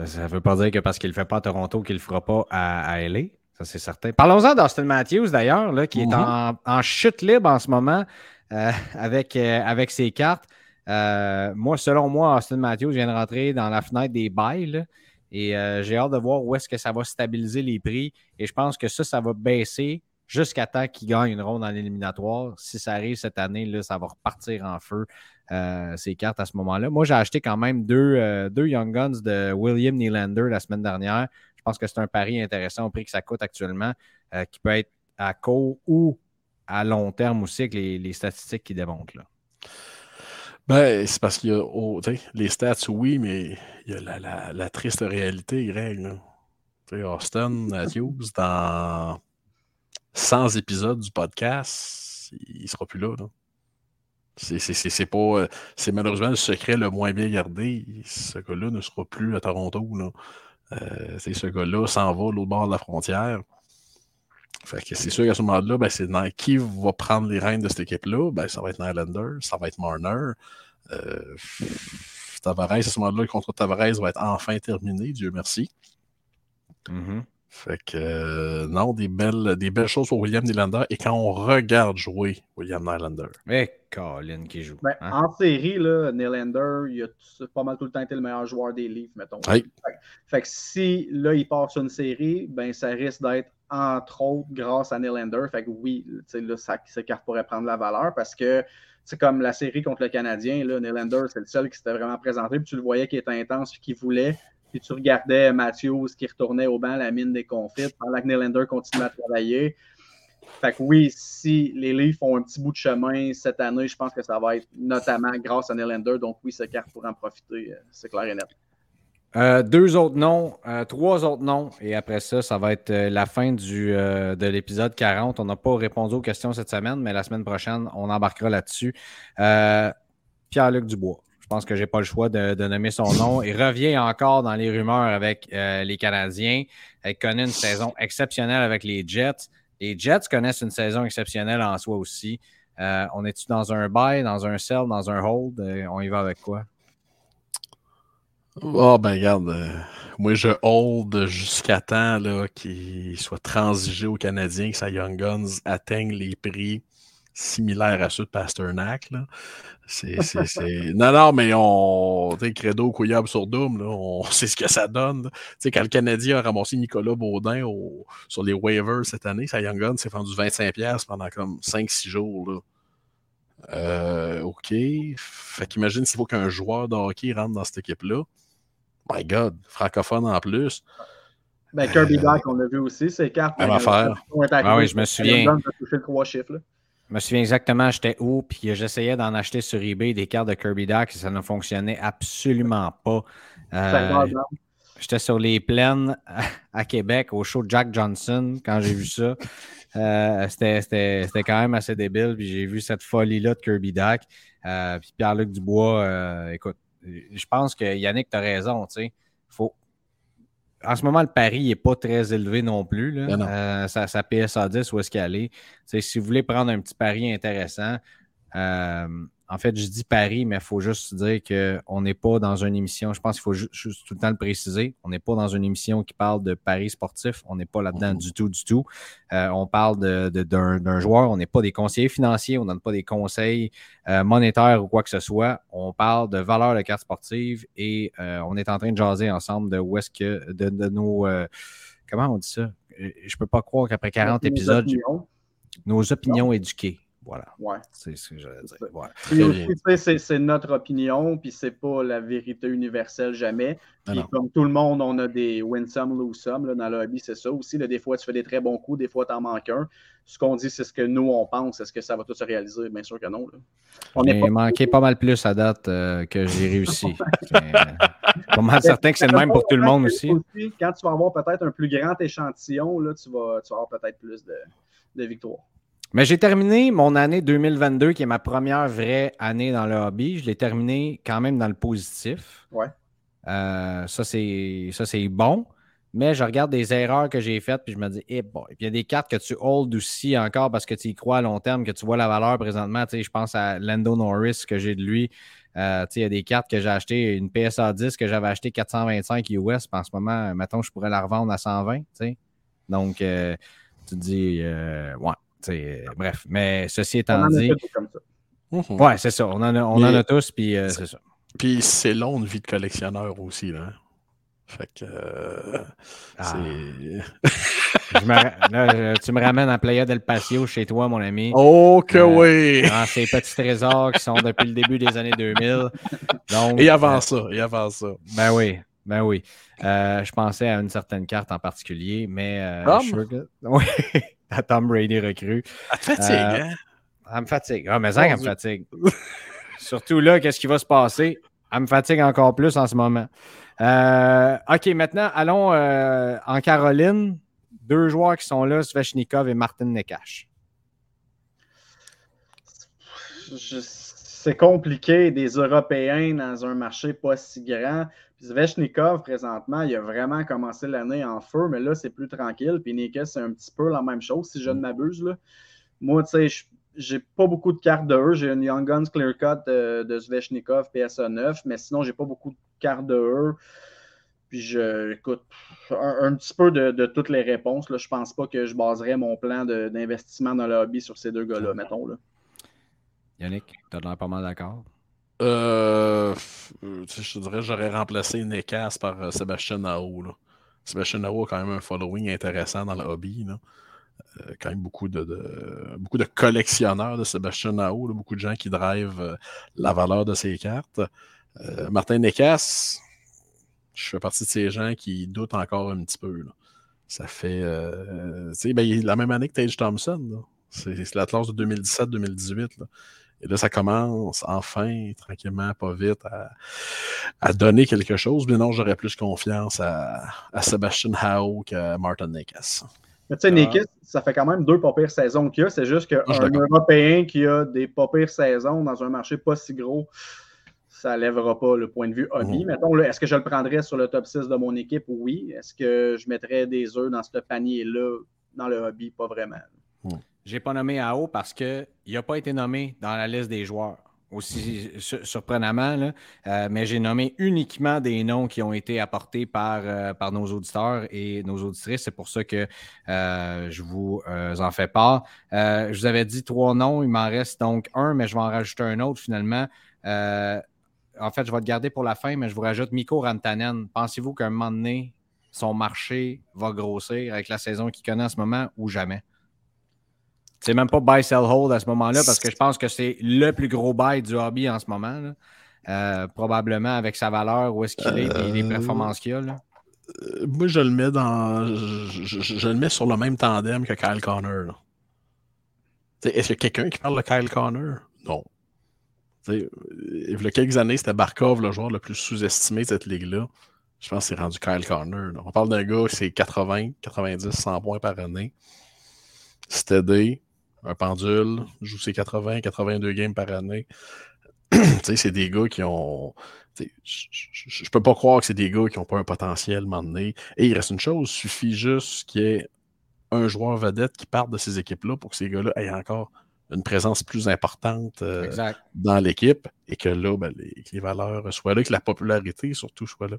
Ça ne veut pas dire que parce qu'il ne le fait pas à Toronto qu'il ne le fera pas à, LA. Ça, c'est certain. Parlons-en d'Austin Matthews, d'ailleurs, qui est mm-hmm. en, chute libre en ce moment avec, avec ses cartes. Euh, moi, selon moi, Austin Matthews vient de rentrer dans la fenêtre des bails. et euh, j'ai hâte de voir où est-ce que ça va stabiliser les prix. Et je pense que ça, ça va baisser jusqu'à temps qu'il gagne une ronde en éliminatoire. Si ça arrive cette année, là, ça va repartir en feu, euh, ces cartes à ce moment-là. Moi, j'ai acheté quand même deux, deux Young Guns de William Nylander la semaine dernière. Je pense que c'est un pari intéressant au prix que ça coûte actuellement, qui peut être à court ou à long terme aussi avec les, les statistiques qui démontrent. Là. Ben, c'est parce qu'il y a oh, les stats, oui, mais il y a la, triste réalité, Greg. Là. Austin Matthews, dans 100 épisodes du podcast, il ne sera plus là. C'est pas. Euh, c'est malheureusement le secret le moins bien gardé. Ce gars-là ne sera plus à Toronto. Là. Euh, ce gars-là s'en va l'autre bord de la frontière. Fait que c'est sûr qu'à ce moment-là, ben, c'est qui va prendre les rênes de cette équipe-là. Ben, ça va être Nylander, ça va être Marner. Euh, Tavares, à ce moment-là, le contrat de Tavares va être enfin terminé, Dieu merci. Mm-hmm. Fait que euh, non, des belles, des belles choses pour William Nylander. Et quand on regarde jouer William Nylander. Mais Colin qui joue. Ben, hein? En série, là, Nylander, il a pas mal tout le temps été le meilleur joueur des livres, mettons. Fait, que si là, il part sur une série, ben ça risque d'être entre autres grâce à Nylander. Fait que oui, là, ça, cette carte pourrait prendre la valeur parce que c'est comme la série contre le Canadien, là, Nylander, c'est le seul qui s'était vraiment présenté. Puis tu le voyais qui était intense, qui voulait. Puis tu regardais Matthews qui retournait au banc, la mine des confits, pendant que Nylander continuait à travailler. Fait que oui, si les Leafs font un petit bout de chemin cette année, je pense que ça va être notamment grâce à Nylander. Donc oui, ce carte pourrait en profiter, euh, c'est clair et net. Euh, deux autres noms, euh, trois autres noms, et après ça, ça va être la fin du, de l'épisode 40. On n'a pas répondu aux questions cette semaine, mais la semaine prochaine, on embarquera là-dessus. Pierre-Luc Dubois. Je pense que je n'ai pas le choix de, nommer son nom. Il revient encore dans les rumeurs avec les Canadiens. Il connaît une saison exceptionnelle avec les Jets. Les Jets connaissent une saison exceptionnelle en soi aussi. Euh, on est-tu dans un buy, dans un sell, dans un hold? Euh, on y va avec quoi? Oh, ben regarde, moi je hold jusqu'à temps qu'il soit transigé aux Canadiens, que sa Young Guns atteigne les prix similaires à ceux de Pasternak. Là. C'est, Non, non, mais on. Tu Credo, Couillable sur Doom, là, on sait ce que ça donne. Tu sais, quand le Canadien a ramassé Nicolas Baudin sur les waivers cette année, sa Young Gun s'est vendu 25$ pendant comme 5-6 jours. Là. Euh, OK. Fait qu'imagine s'il faut qu'un joueur de hockey rentre dans cette équipe-là. My God, francophone en plus. Ben, Kirby euh, on l'a vu aussi, c'est cartes. Même affaire. Ah oui, je me souviens. touché le trois chiffres. Je me souviens exactement, j'étais où, puis j'essayais d'en acheter sur eBay des cartes de Kirby Duck et ça ne fonctionnait absolument pas. Euh, j'étais sur les plaines à Québec au show de Jack Johnson quand j'ai vu ça. Euh, c'était quand même assez débile, puis j'ai vu cette folie-là de Kirby Duck. Euh, puis Pierre-Luc Dubois, écoute, je pense que Yannick, tu as raison. Faut... En ce moment, le pari n'est pas très élevé non plus. Là. Euh, sa, sa PSA 10, où est-ce qu'elle est? T'sais, si vous voulez prendre un petit pari intéressant, euh, en fait, je dis pari, mais il faut juste dire qu'on n'est pas dans une émission. Je pense qu'il faut ju- juste tout le temps le préciser. On n'est pas dans une émission qui parle de paris sportifs. On n'est pas là-dedans Mhm. du tout, du tout. Euh, on parle de- de- d'un joueur. On n'est pas des conseillers financiers. On ne donne pas des conseils euh, monétaires ou quoi que ce soit. On parle de valeur de carte sportive et on est en train de jaser ensemble de où est-ce que de, de nos. comment on dit ça? Je peux pas croire qu'après 40 Nos épisodes, opinions. nos opinions éduquées. Voilà. Ouais. C'est ce que j'allais dire. C'est notre opinion, puis c'est pas la vérité universelle jamais. Ah Puis comme tout le monde, on a des win some, lose some là, dans le hobby, c'est ça aussi. là. des fois, tu fais des très bons coups, des fois, tu en manques un. Ce qu'on dit, c'est ce que nous, on pense. Est-ce que ça va tout se réaliser? Bien sûr que non. là. On pas manqué pas mal plus à date euh, que j'ai réussi. Euh, pas mal certain que c'est le même pour tout le monde aussi. Quand tu vas avoir peut-être un plus grand échantillon, là, tu, vas, tu vas avoir peut-être plus de, de victoires. Mais j'ai terminé mon année 2022, qui est ma première vraie année dans le hobby. Je l'ai terminé quand même dans le positif. Ouais. Euh, ça, c'est bon. Mais je regarde des erreurs que j'ai faites, puis je me dis, eh boy. Puis il y a des cartes que tu hold aussi encore parce que tu y crois à long terme, que tu vois la valeur présentement. Tu sais, je pense à Lando Norris, que j'ai de lui. Euh, tu sais, il y a des cartes que j'ai achetées, une PSA 10 que j'avais acheté 425 US, en ce moment, mettons, je pourrais la revendre à 120. tu sais. Donc, euh, tu te dis, euh, ouais. Euh, bref, mais ceci On étant en a dit, fait des comme ça. Mhm. ouais, c'est ça. On en a, on Mais- en a tous, puis euh, c'est ça. Puis c'est long une vie de collectionneur aussi, là. Fait que. euh, Ah. c'est. Je me ra- là, tu me ramènes à Playa del Patio chez toi, mon ami. Oh que Euh, oui! Dans ces petits trésors qui sont depuis le début des années 2000. Donc, Et avant euh, ça, et avant ça. Ben oui, ben oui. Euh, je pensais à une certaine carte en particulier, mais. euh, je suis Oui, à Tom Brady recrue. Ça te fatigue, Euh, hein? Elle me fatigue. Ah, mais ça, elle me fatigue. Surtout là, qu'est-ce qui va se passer? Elle me fatigue encore plus en ce moment. Euh, OK, maintenant, allons euh, en Caroline. Deux joueurs qui sont là, Svechnikov et Martin Nekash. Je- C'est compliqué des Européens dans un marché pas si grand. Puis Svechnikov, présentement, il a vraiment commencé l'année en feu, mais là, c'est plus tranquille. Puis Nikes, c'est un petit peu la même chose, si je ne m'abuse. là. Moi, tu sais, je- j'ai pas beaucoup de cartes de eux. J'ai une Young Guns Clear Cut de, de Svechnikov PSA 9, mais sinon, j'ai pas beaucoup de cartes de eux. Puis je, écoute, un, un petit peu de, de toutes les réponses. Là. Je pense pas que je baserais mon plan d'investissement dans le hobby sur ces deux gars-là, mettons. Là. Yannick, tu as l'air pas mal d'accord? Euh, sais, je dirais, j'aurais remplacé Nekas par euh, Sébastien Nao. Là. Sébastien Nao a quand même un following intéressant dans le hobby. Euh, quand même beaucoup de, beaucoup de collectionneurs de Sébastien Nao, beaucoup de gens qui drivent euh, la valeur de ses cartes. Euh, Martin Nekas, je fais partie de ces gens qui doutent encore un petit peu. Ça fait. euh, ben, il est la même année que Tage Thompson. C'est c'est la classe de 2017-2018. Et là, ça commence enfin, tranquillement, pas vite, à, à donner quelque chose. Mais non, j'aurais plus confiance à, à Sebastian Howe qu'à Martin Nekas. Mais tu sais, Ah. Ça fait quand même deux pas pires saisons qu'il y a. C'est juste qu'un. Européen qui a des pas pires saisons dans un marché pas si gros, ça lèvera pas le point de vue hobby. Mhm. Mettons, est-ce que je le prendrais sur le top 6 de mon équipe? Oui. Est-ce que je mettrais des œufs dans ce panier-là dans le hobby? Pas vraiment. J'ai pas nommé AO parce qu'il n'a pas été nommé dans la liste des joueurs. Aussi su- surprenamment. Euh, mais j'ai nommé uniquement des noms qui ont été apportés par, euh, par nos auditeurs et nos auditrices. C'est pour ça que euh, je vous en fais part. Je vous avais dit trois noms, il m'en reste donc un, mais je vais en rajouter un autre finalement. En fait, je vais le garder pour la fin, mais je vous rajoute Mikko Rantanen. Pensez-vous qu'à un moment donné, son marché va grossir avec la saison qu'il connaît en ce moment ou jamais? C'est même pas buy, sell, hold à ce moment-là parce que je pense que c'est le plus gros buy du hobby en ce moment. là. Euh, probablement avec sa valeur, où est-ce qu'il est et les Euh, performances qu'il a. là. Euh, Moi, je le mets dans. Je, je- je le mets sur le même tandem que Kyle Connor. Est-ce qu'il y a quelqu'un qui parle de Kyle Connor? Non. Il y a quelques années, c'était Barkov, le joueur le plus sous-estimé de cette ligue-là. Je pense que c'est rendu Kyle Connor. On parle d'un gars, c'est 80, 90, 100 points par année. Steady, un pendule, joue ses 80, 82 games par année. c'est des gars qui ont. Je ne peux pas croire que c'est des gars qui n'ont pas un potentiel moment Et il reste une chose, il suffit juste qu'il y ait un joueur vedette qui parte de ces équipes-là pour que ces gars-là aient encore une présence plus importante euh, dans l'équipe et que là, ben, les, valeurs soient là, que la popularité surtout soit là.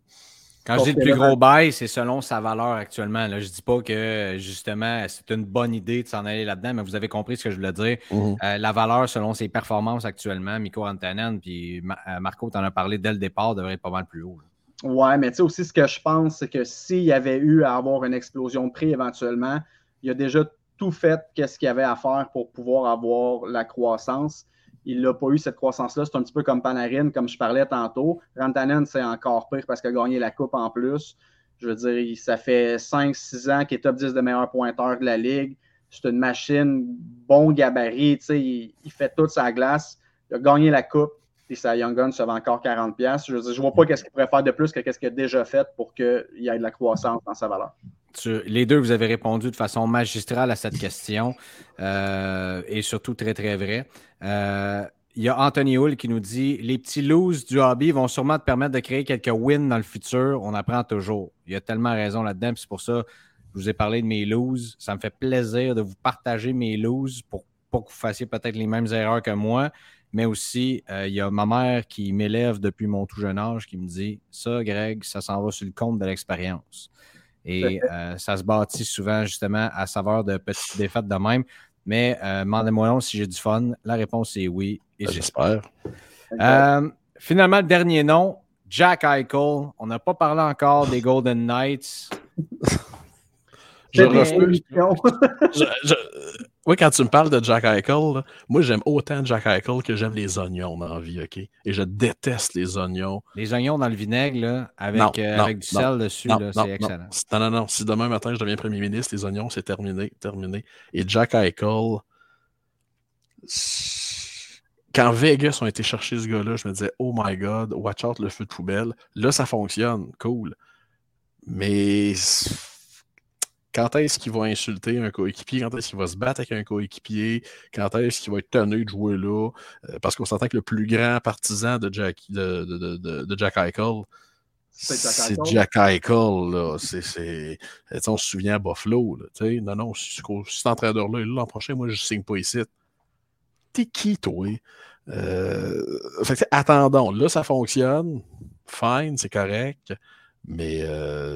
Quand je dis le plus gros bail, c'est selon sa valeur actuellement. Là, je ne dis pas que justement c'est une bonne idée de s'en aller là-dedans, mais vous avez compris ce que je voulais dire. Mm-hmm. Euh, la valeur selon ses performances actuellement, Miko Antanen, puis euh, Marco, tu en as parlé dès le départ, devrait être pas mal plus haut. Ouais, mais tu sais aussi ce que je pense, c'est que s'il y avait eu à avoir une explosion de prix éventuellement, il a déjà tout fait qu'est-ce qu'il y avait à faire pour pouvoir avoir la croissance. Il n'a pas eu cette croissance-là. C'est un petit peu comme Panarin, comme je parlais tantôt. Rantanen, c'est encore pire parce qu'il a gagné la Coupe en plus. Je veux dire, ça fait 5-6 ans qu'il est top 10 de meilleurs pointeurs de la Ligue. C'est une machine, bon gabarit. Il, il fait toute sa glace. Il a gagné la Coupe. Et sa Young Gun se vend encore 40$. Je ne vois pas qu'est-ce qu'il pourrait faire de plus que ce qu'il a déjà fait pour qu'il y ait de la croissance dans sa valeur les deux, vous avez répondu de façon magistrale à cette question euh, et surtout très, très vrai. Euh, il y a Anthony Hull qui nous dit Les petits loses du hobby vont sûrement te permettre de créer quelques wins dans le futur. On apprend toujours. Il y a tellement raison là-dedans. C'est pour ça que je vous ai parlé de mes loses. Ça me fait plaisir de vous partager mes loses pour pas que vous fassiez peut-être les mêmes erreurs que moi. Mais aussi, euh, il y a ma mère qui m'élève depuis mon tout jeune âge qui me dit Ça, Greg, ça s'en va sur le compte de l'expérience. Et euh, ça se bâtit souvent justement à saveur de petites défaites de même. Mais euh, demandez-moi si j'ai du fun. La réponse est oui. Et j'espère. Euh, finalement, le dernier nom, Jack Eichel. On n'a pas parlé encore des Golden Knights. je refuse. je, oui, quand tu me parles de Jack Eichel, moi j'aime autant Jack Eichel que j'aime les oignons dans la vie, OK? Et je déteste les oignons. Les oignons dans le vinaigre, là, avec, euh, du sel dessus, c'est excellent. Non, non, non. Si demain matin je deviens premier ministre, les oignons, c'est terminé, terminé. Et Jack Eichel, quand Vegas ont été chercher ce gars-là, je me disais, oh my God, watch out le feu de poubelle. Là, ça fonctionne, cool. Mais quand est-ce qu'il va insulter un coéquipier, quand est-ce qu'il va se battre avec un coéquipier, quand est-ce qu'il va être tenu de jouer là. Euh, parce qu'on s'entend que le plus grand partisan de Jack, de, de, de, de Jack Eichel, c'est Jack Eichel. Là. C'est, on se souvient à Buffalo. Là, non, non, si, cet entraîneur-là l'an prochain, moi, je ne signe pas ici. T'es qui, toi? Euh, fait attendons, là, ça fonctionne. Fine, c'est correct. Mais euh,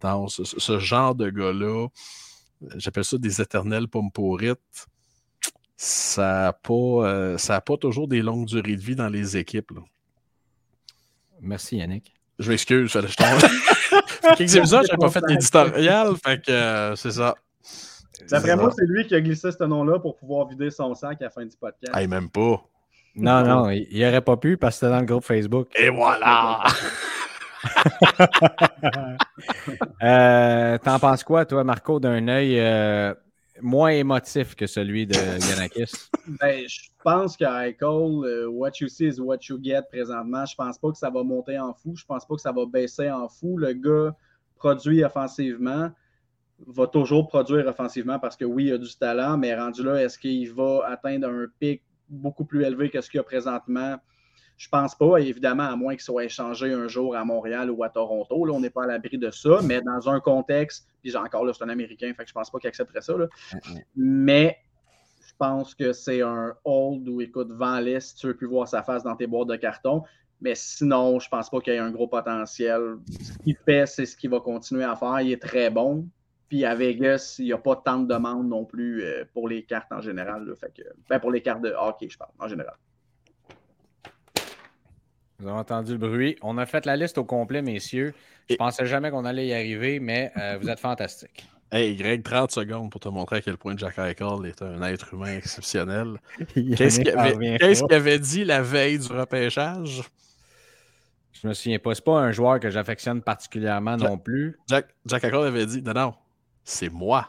dans ce, genre de gars-là, j'appelle ça des éternels pomporites, ça n'a pas, euh, pas toujours des longues durées de vie dans les équipes. Merci Yannick. Je m'excuse, je tombe. quelques épisodes, je n'ai pas fait l'éditorial, fait que euh, c'est ça. D'après moi, c'est lui qui a glissé ce nom-là pour pouvoir vider son sac à la fin du podcast. Hey, même pas. Non, non, il n'aurait pas pu parce que c'était dans le groupe Facebook. Et voilà! euh, T'en penses quoi, toi, Marco, d'un œil euh, moins émotif que celui de Yanakis? Ben, je pense qu'à Eichel, euh, what you see is what you get présentement. Je pense pas que ça va monter en fou. Je pense pas que ça va baisser en fou. Le gars produit offensivement va toujours produire offensivement parce que oui, il a du talent, mais rendu là, est-ce qu'il va atteindre un pic beaucoup plus élevé que ce qu'il a présentement? Je pense pas, évidemment, à moins qu'il soit échangé un jour à Montréal ou à Toronto. Là, on n'est pas à l'abri de ça, mais dans un contexte, puis encore là, c'est un Américain, fait que je pense pas qu'il accepterait ça. Mais je pense que c'est un hold où, écoute, vends si tu veux plus voir sa face dans tes boîtes de carton. Mais sinon, je pense pas qu'il y ait un gros potentiel. Ce qu'il fait, c'est ce qu'il va continuer à faire. Il est très bon. Puis à Vegas, il n'y a pas tant de demandes non plus euh, pour les cartes en général. Fait que, ben, pour les cartes de hockey, je parle, en général. Vous avez entendu le bruit. On a fait la liste au complet, messieurs. Je ne pensais jamais qu'on allait y arriver, mais euh, vous êtes fantastiques. Hey Greg, 30 secondes pour te montrer à quel point Jack Eichel est un être humain exceptionnel. Qu'est-ce qu'il avait, dit la veille du repêchage? Je me souviens pas. C'est pas un joueur que j'affectionne particulièrement non plus. Jack, Jack Eichel avait dit non, non, c'est moi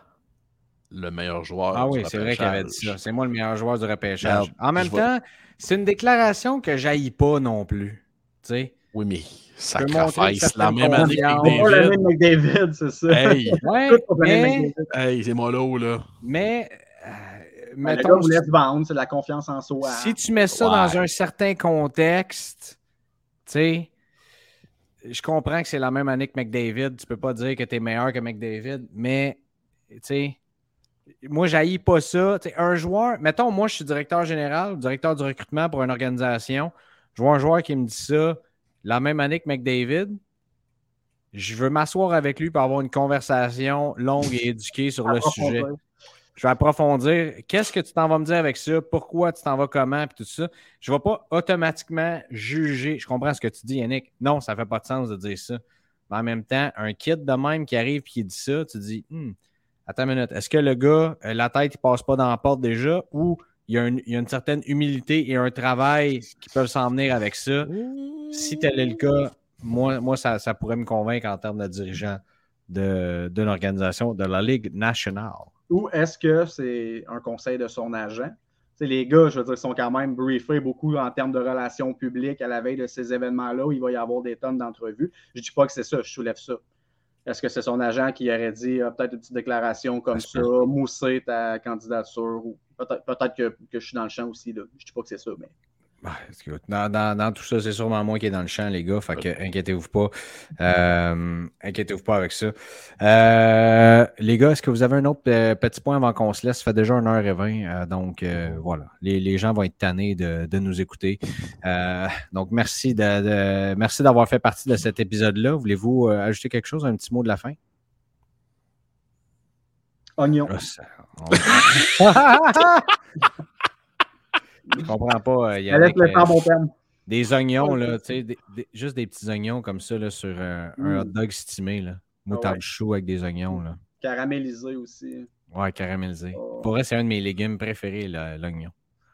le meilleur joueur. Ah oui, c'est vrai qu'il avait dit ça. C'est moi le meilleur joueur du repêchage. en même temps, c'est une déclaration que j'haïs pas non plus. Oui, mais sacrifice la même année que David. c'est ça. Hey, hey c'est moi là, là. Mais euh, Ben, le mettons, gars vous laisse vendre, c'est la confiance en soi. si tu mets ça Ouais. dans un certain contexte, tu sais, je comprends que c'est la même année que McDavid. Tu peux pas dire que tu es meilleur que McDavid, mais tu sais, moi, je pas ça. Un joueur, mettons, moi, je suis directeur général, directeur du recrutement pour une organisation. Je vois un joueur qui me dit ça la même année que McDavid. Je veux m'asseoir avec lui pour avoir une conversation longue et éduquée sur le sujet. Je vais approfondir. Qu'est-ce que tu t'en vas me dire avec ça? Pourquoi tu t'en vas comment? Puis tout ça. Je ne vais pas automatiquement juger. Je comprends ce que tu dis, Yannick. Non, ça ne fait pas de sens de dire ça. Mais en même temps, un kid de même qui arrive et qui dit ça, tu dis, Hmm, attends une minute, est-ce que le gars, euh, la tête, il passe pas dans la porte déjà ou il y a une, il y a une certaine humilité et un travail qui peuvent s'en venir avec ça? Si tel est le cas, moi, moi ça, ça pourrait me convaincre en termes de dirigeant de- d'une organisation de la Ligue nationale. Ou est-ce que c'est un conseil de son agent? Les gars, je veux dire, sont quand même briefés beaucoup en termes de relations publiques à la veille de ces événements-là où il va y avoir des tonnes d'entrevues. Je ne dis pas que c'est ça, je soulève ça. Est-ce que c'est son agent qui aurait dit ah, peut-être une petite déclaration comme ça, mousser ta candidature ou peut-être que, que je suis dans le champ aussi. Là. Je ne dis pas que c'est ça, mais Bah, dans, dans- dans tout ça, c'est sûrement moi qui est dans le champ, les gars. Fait que inquiétez-vous pas. Euh, inquiétez-vous pas avec ça. Euh, les gars, est-ce que vous avez un autre euh, petit point avant qu'on se laisse? Ça fait déjà 1h20. euh, donc voilà. Les, les gens vont être tannés de, de nous écouter. Donc merci de, de- merci d'avoir fait partie de cet épisode-là. Voulez-vous ajouter quelque chose, un petit mot de la fin? Oignon. Ah, Je comprends pas. euh, le euh, temps mon terme. Des oignons, là, tu sais, des- des- juste des petits oignons comme ça là, sur un, un Mm. hot dog stimé. Là. Moutarde ouais. chou avec des oignons. Là. Caramélisé aussi. Ouais, caramélisé. Oh. Pour vrai, c'est un de mes légumes préférés, là, l'oignon.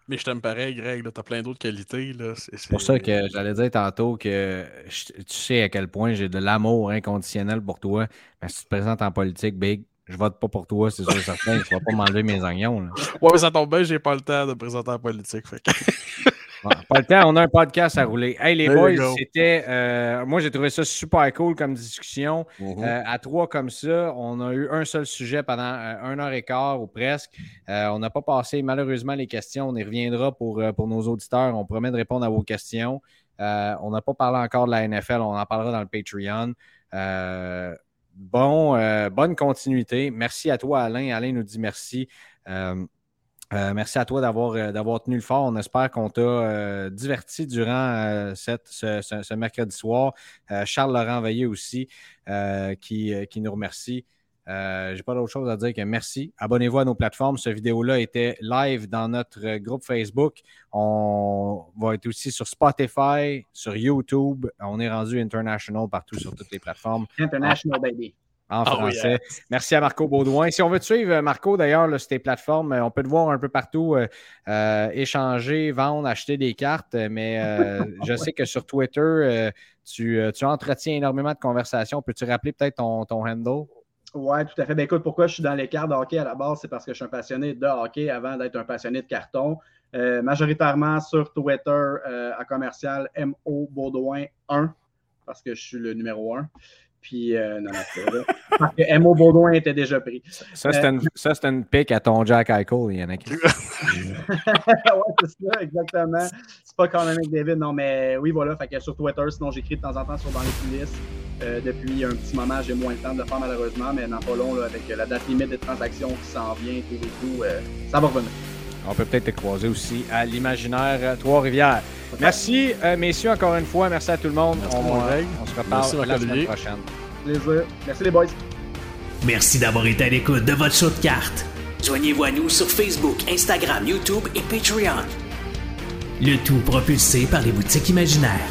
Mais je t'aime pareil, Greg. là, T'as plein d'autres qualités. là, C'est C'est pour ça que j'allais dire tantôt que je- tu sais à quel point j'ai de l'amour inconditionnel pour toi. Mais si tu te présentes en politique, Big, je vote pas pour toi, c'est sûr et certain. Tu vas pas m'enlever mes oignons. là. Ouais, mais ça tombe bien, j'ai pas le temps de présenter en politique. fait que- Ouais, pas le temps, on a un podcast à rouler. Hey les There boys, c'était. euh, moi, j'ai trouvé ça super cool comme discussion. Euh, à trois comme ça, on a eu un seul sujet pendant euh, un heure et quart ou presque. Euh, on n'a pas passé malheureusement les questions. On y reviendra pour, pour nos auditeurs. On promet de répondre à vos questions. On n'a pas parlé encore de la NFL. On en parlera dans le Patreon. Euh, bon, euh, bonne continuité. Merci à toi, Alain. Alain nous dit merci. Euh, euh, merci à toi d'avoir tenu le fort. On espère qu'on t'a diverti durant ce, mercredi soir. Charles Laurent Veilleux aussi, qui nous remercie. Euh, J'ai pas d'autre chose à dire que merci. Abonnez-vous à nos plateformes. Ce vidéo-là était live dans notre euh, groupe Facebook. On va être aussi sur Spotify, sur YouTube. On est rendu international partout sur toutes les plateformes International Baby. en Ah oui, français. Merci à Marco Baudouin. Si on veut te suivre, euh, Marco, d'ailleurs, sur tes plateformes, euh, on peut te voir un peu partout euh, euh, échanger, vendre, acheter des cartes. Mais euh, je sais que sur Twitter, tu, tu entretiens énormément de conversations. Peux-tu rappeler peut-être ton, ton handle? Oui, tout à fait. Ben, écoute, pourquoi je suis dans les cartes de hockey à la base, c'est parce que je suis un passionné de hockey avant d'être un passionné de carton. Euh, majoritairement sur Twitter euh, à commercial MO Baudouin 1, parce que je suis le numéro 1. Puis, euh, non. Parce que MO Baudouin était déjà pris. Ça, c'est une, ça, c'est une pique à ton Jack Eichel, Yannick. ouais, c'est ça, exactement. C'est pas Conor McDavid, non, mais oui, voilà. Fait que sur Twitter, sinon j'écris de temps en temps sur Dans les coulisses. Euh, depuis un petit moment, j'ai moins le temps de le faire malheureusement, mais dans pas long, là, avec la date limite des transactions qui s'en vient, tout et tout, euh, ça va revenir. On peut peut-être te croiser aussi à l'imaginaire euh, Trois-Rivières. Merci, euh, messieurs, encore une fois. Merci à tout le monde. Merci, on, mon euh, on se reparle Merci, la semaine prochaine. Plaisir. Merci les boys. Merci d'avoir été à l'écoute de votre show de cartes. Joignez-vous à nous sur Facebook, Instagram, YouTube et Patreon. Le tout propulsé par les boutiques imaginaires.